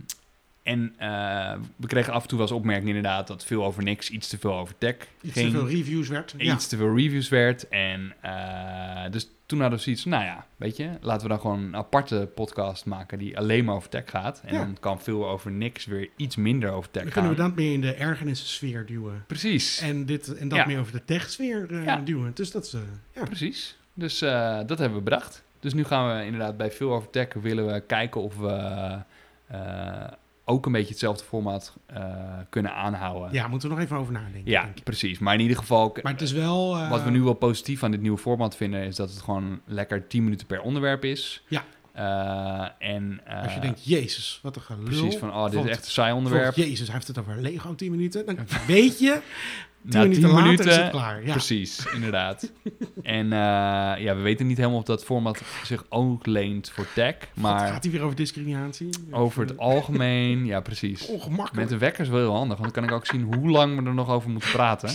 en eh, we kregen af en toe wel eens opmerking inderdaad dat veel over niks, iets te veel over tech Iets ging te veel reviews werd. Ja. iets te veel reviews werd. En eh, dus toen hadden we zoiets nou ja, weet je, laten we dan gewoon een aparte podcast maken die alleen maar over tech gaat. En Ja. dan kan veel over niks weer iets minder over tech Dan gaan. kunnen we dat meer in de ergernissfeer duwen. Precies, En, dit, en dat Ja. meer over de tech-sfeer eh, duwen. Dus dat is... ja. precies. Dus dat hebben we bedacht. Dus nu gaan we inderdaad bij veel over tech willen we kijken of we ook een beetje hetzelfde format eh, kunnen aanhouden. ja, moeten we nog even over nadenken. Ja, precies. Maar in ieder geval, Maar het is wel... eh, Wat we nu wel positief aan dit nieuwe format vinden, is dat het gewoon lekker 10 minuten per onderwerp is. Ja. Eh, en, eh, Als je denkt, jezus, wat een gelul. precies van, oh, dit is echt een saai onderwerp. Jezus, hij heeft het over Lego 10 minuten. Dan *laughs* weet je, 10 Na minuten 10 later minuten, is het klaar. Ja. precies, *laughs* inderdaad. en eh, ja, we weten niet helemaal of dat format zich ook leent voor tech, Gaat- maar Gaat hij weer over discriminatie? over het algemeen, ja precies. Ongemakkelijk. Met de wekker is wel heel handig, want dan kan ik ook zien hoe lang we er nog over moeten praten.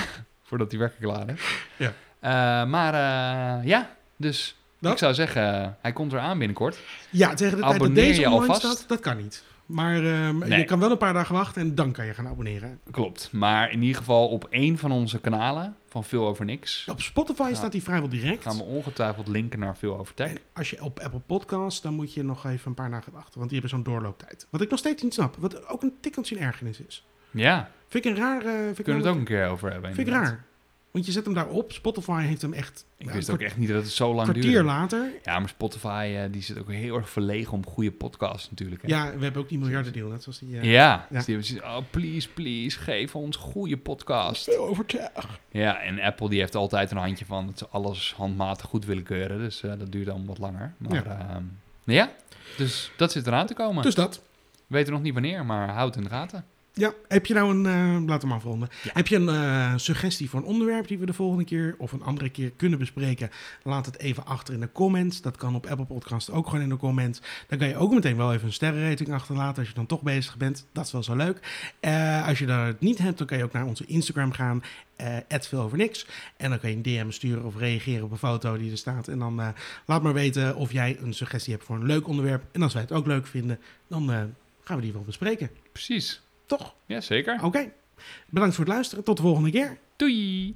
*laughs* voordat die wekker klaar is. Ja. Eh, maar eh, ja, dus Dat? ik zou zeggen, hij komt eraan binnenkort. Ja, tegen de tijd dat Abonneer deze je alvast? staat, dat kan niet. Maar ehm, Nee. je kan wel een paar dagen wachten en dan kan je gaan abonneren. Klopt. Maar in ieder geval op één van onze kanalen van Veel Over Niks Op Spotify staat hij vrijwel direct. gaan we ongetwijfeld linken naar Veel Over Tech. En als je op Apple Podcast, dan moet je nog even een paar dagen wachten. Want die hebben zo'n doorlooptijd. Wat ik nog steeds niet snap. Wat ook een tikkeltje een ergernis is. Ja, Vind ik een raar... eh, vind kunnen we het ook een keer over hebben. Vind ik raar. Want je zet hem daarop. Spotify heeft hem echt... Ik ja, wist een ook echt niet dat het zo lang kwartier duurde. later. Ja, maar Spotify eh, die zit ook heel erg verlegen om goede podcasts natuurlijk. Hè? Ja, we hebben ook die miljardendeal. Net zoals die... eh, Ja, Ja. dus die hebben zoiets, oh please, please, geef ons goede podcast. Veel over tech. Ja, en Apple die heeft altijd een handje van dat ze alles handmatig goed willen keuren. Dus eh, dat duurt dan wat langer. Maar Ja. ja. ja, dus dat zit eraan te komen. Dus dat. We weten nog niet wanneer, maar houd het in de gaten. Ja, heb je nou een... eh laat hem afronden. Ja. Heb je een eh, suggestie voor een onderwerp die we de volgende keer... of een andere keer kunnen bespreken? Laat het even achter in de comments. Dat kan op Apple Podcast ook gewoon in de comments. Dan kan je ook meteen wel even een sterrenrating achterlaten... als je dan toch bezig bent. Dat is wel zo leuk. Eh, als je dat het niet hebt, dan kan je ook naar onze Instagram gaan... veel over niks. En dan kan je een DM sturen of reageren op een foto die er staat. En dan laat maar weten of jij een suggestie hebt voor een leuk onderwerp. En als wij het ook leuk vinden, dan gaan we die wel bespreken. Precies. Toch? Ja, zeker. Oké. Bedankt voor het luisteren. Tot de volgende keer. Doei!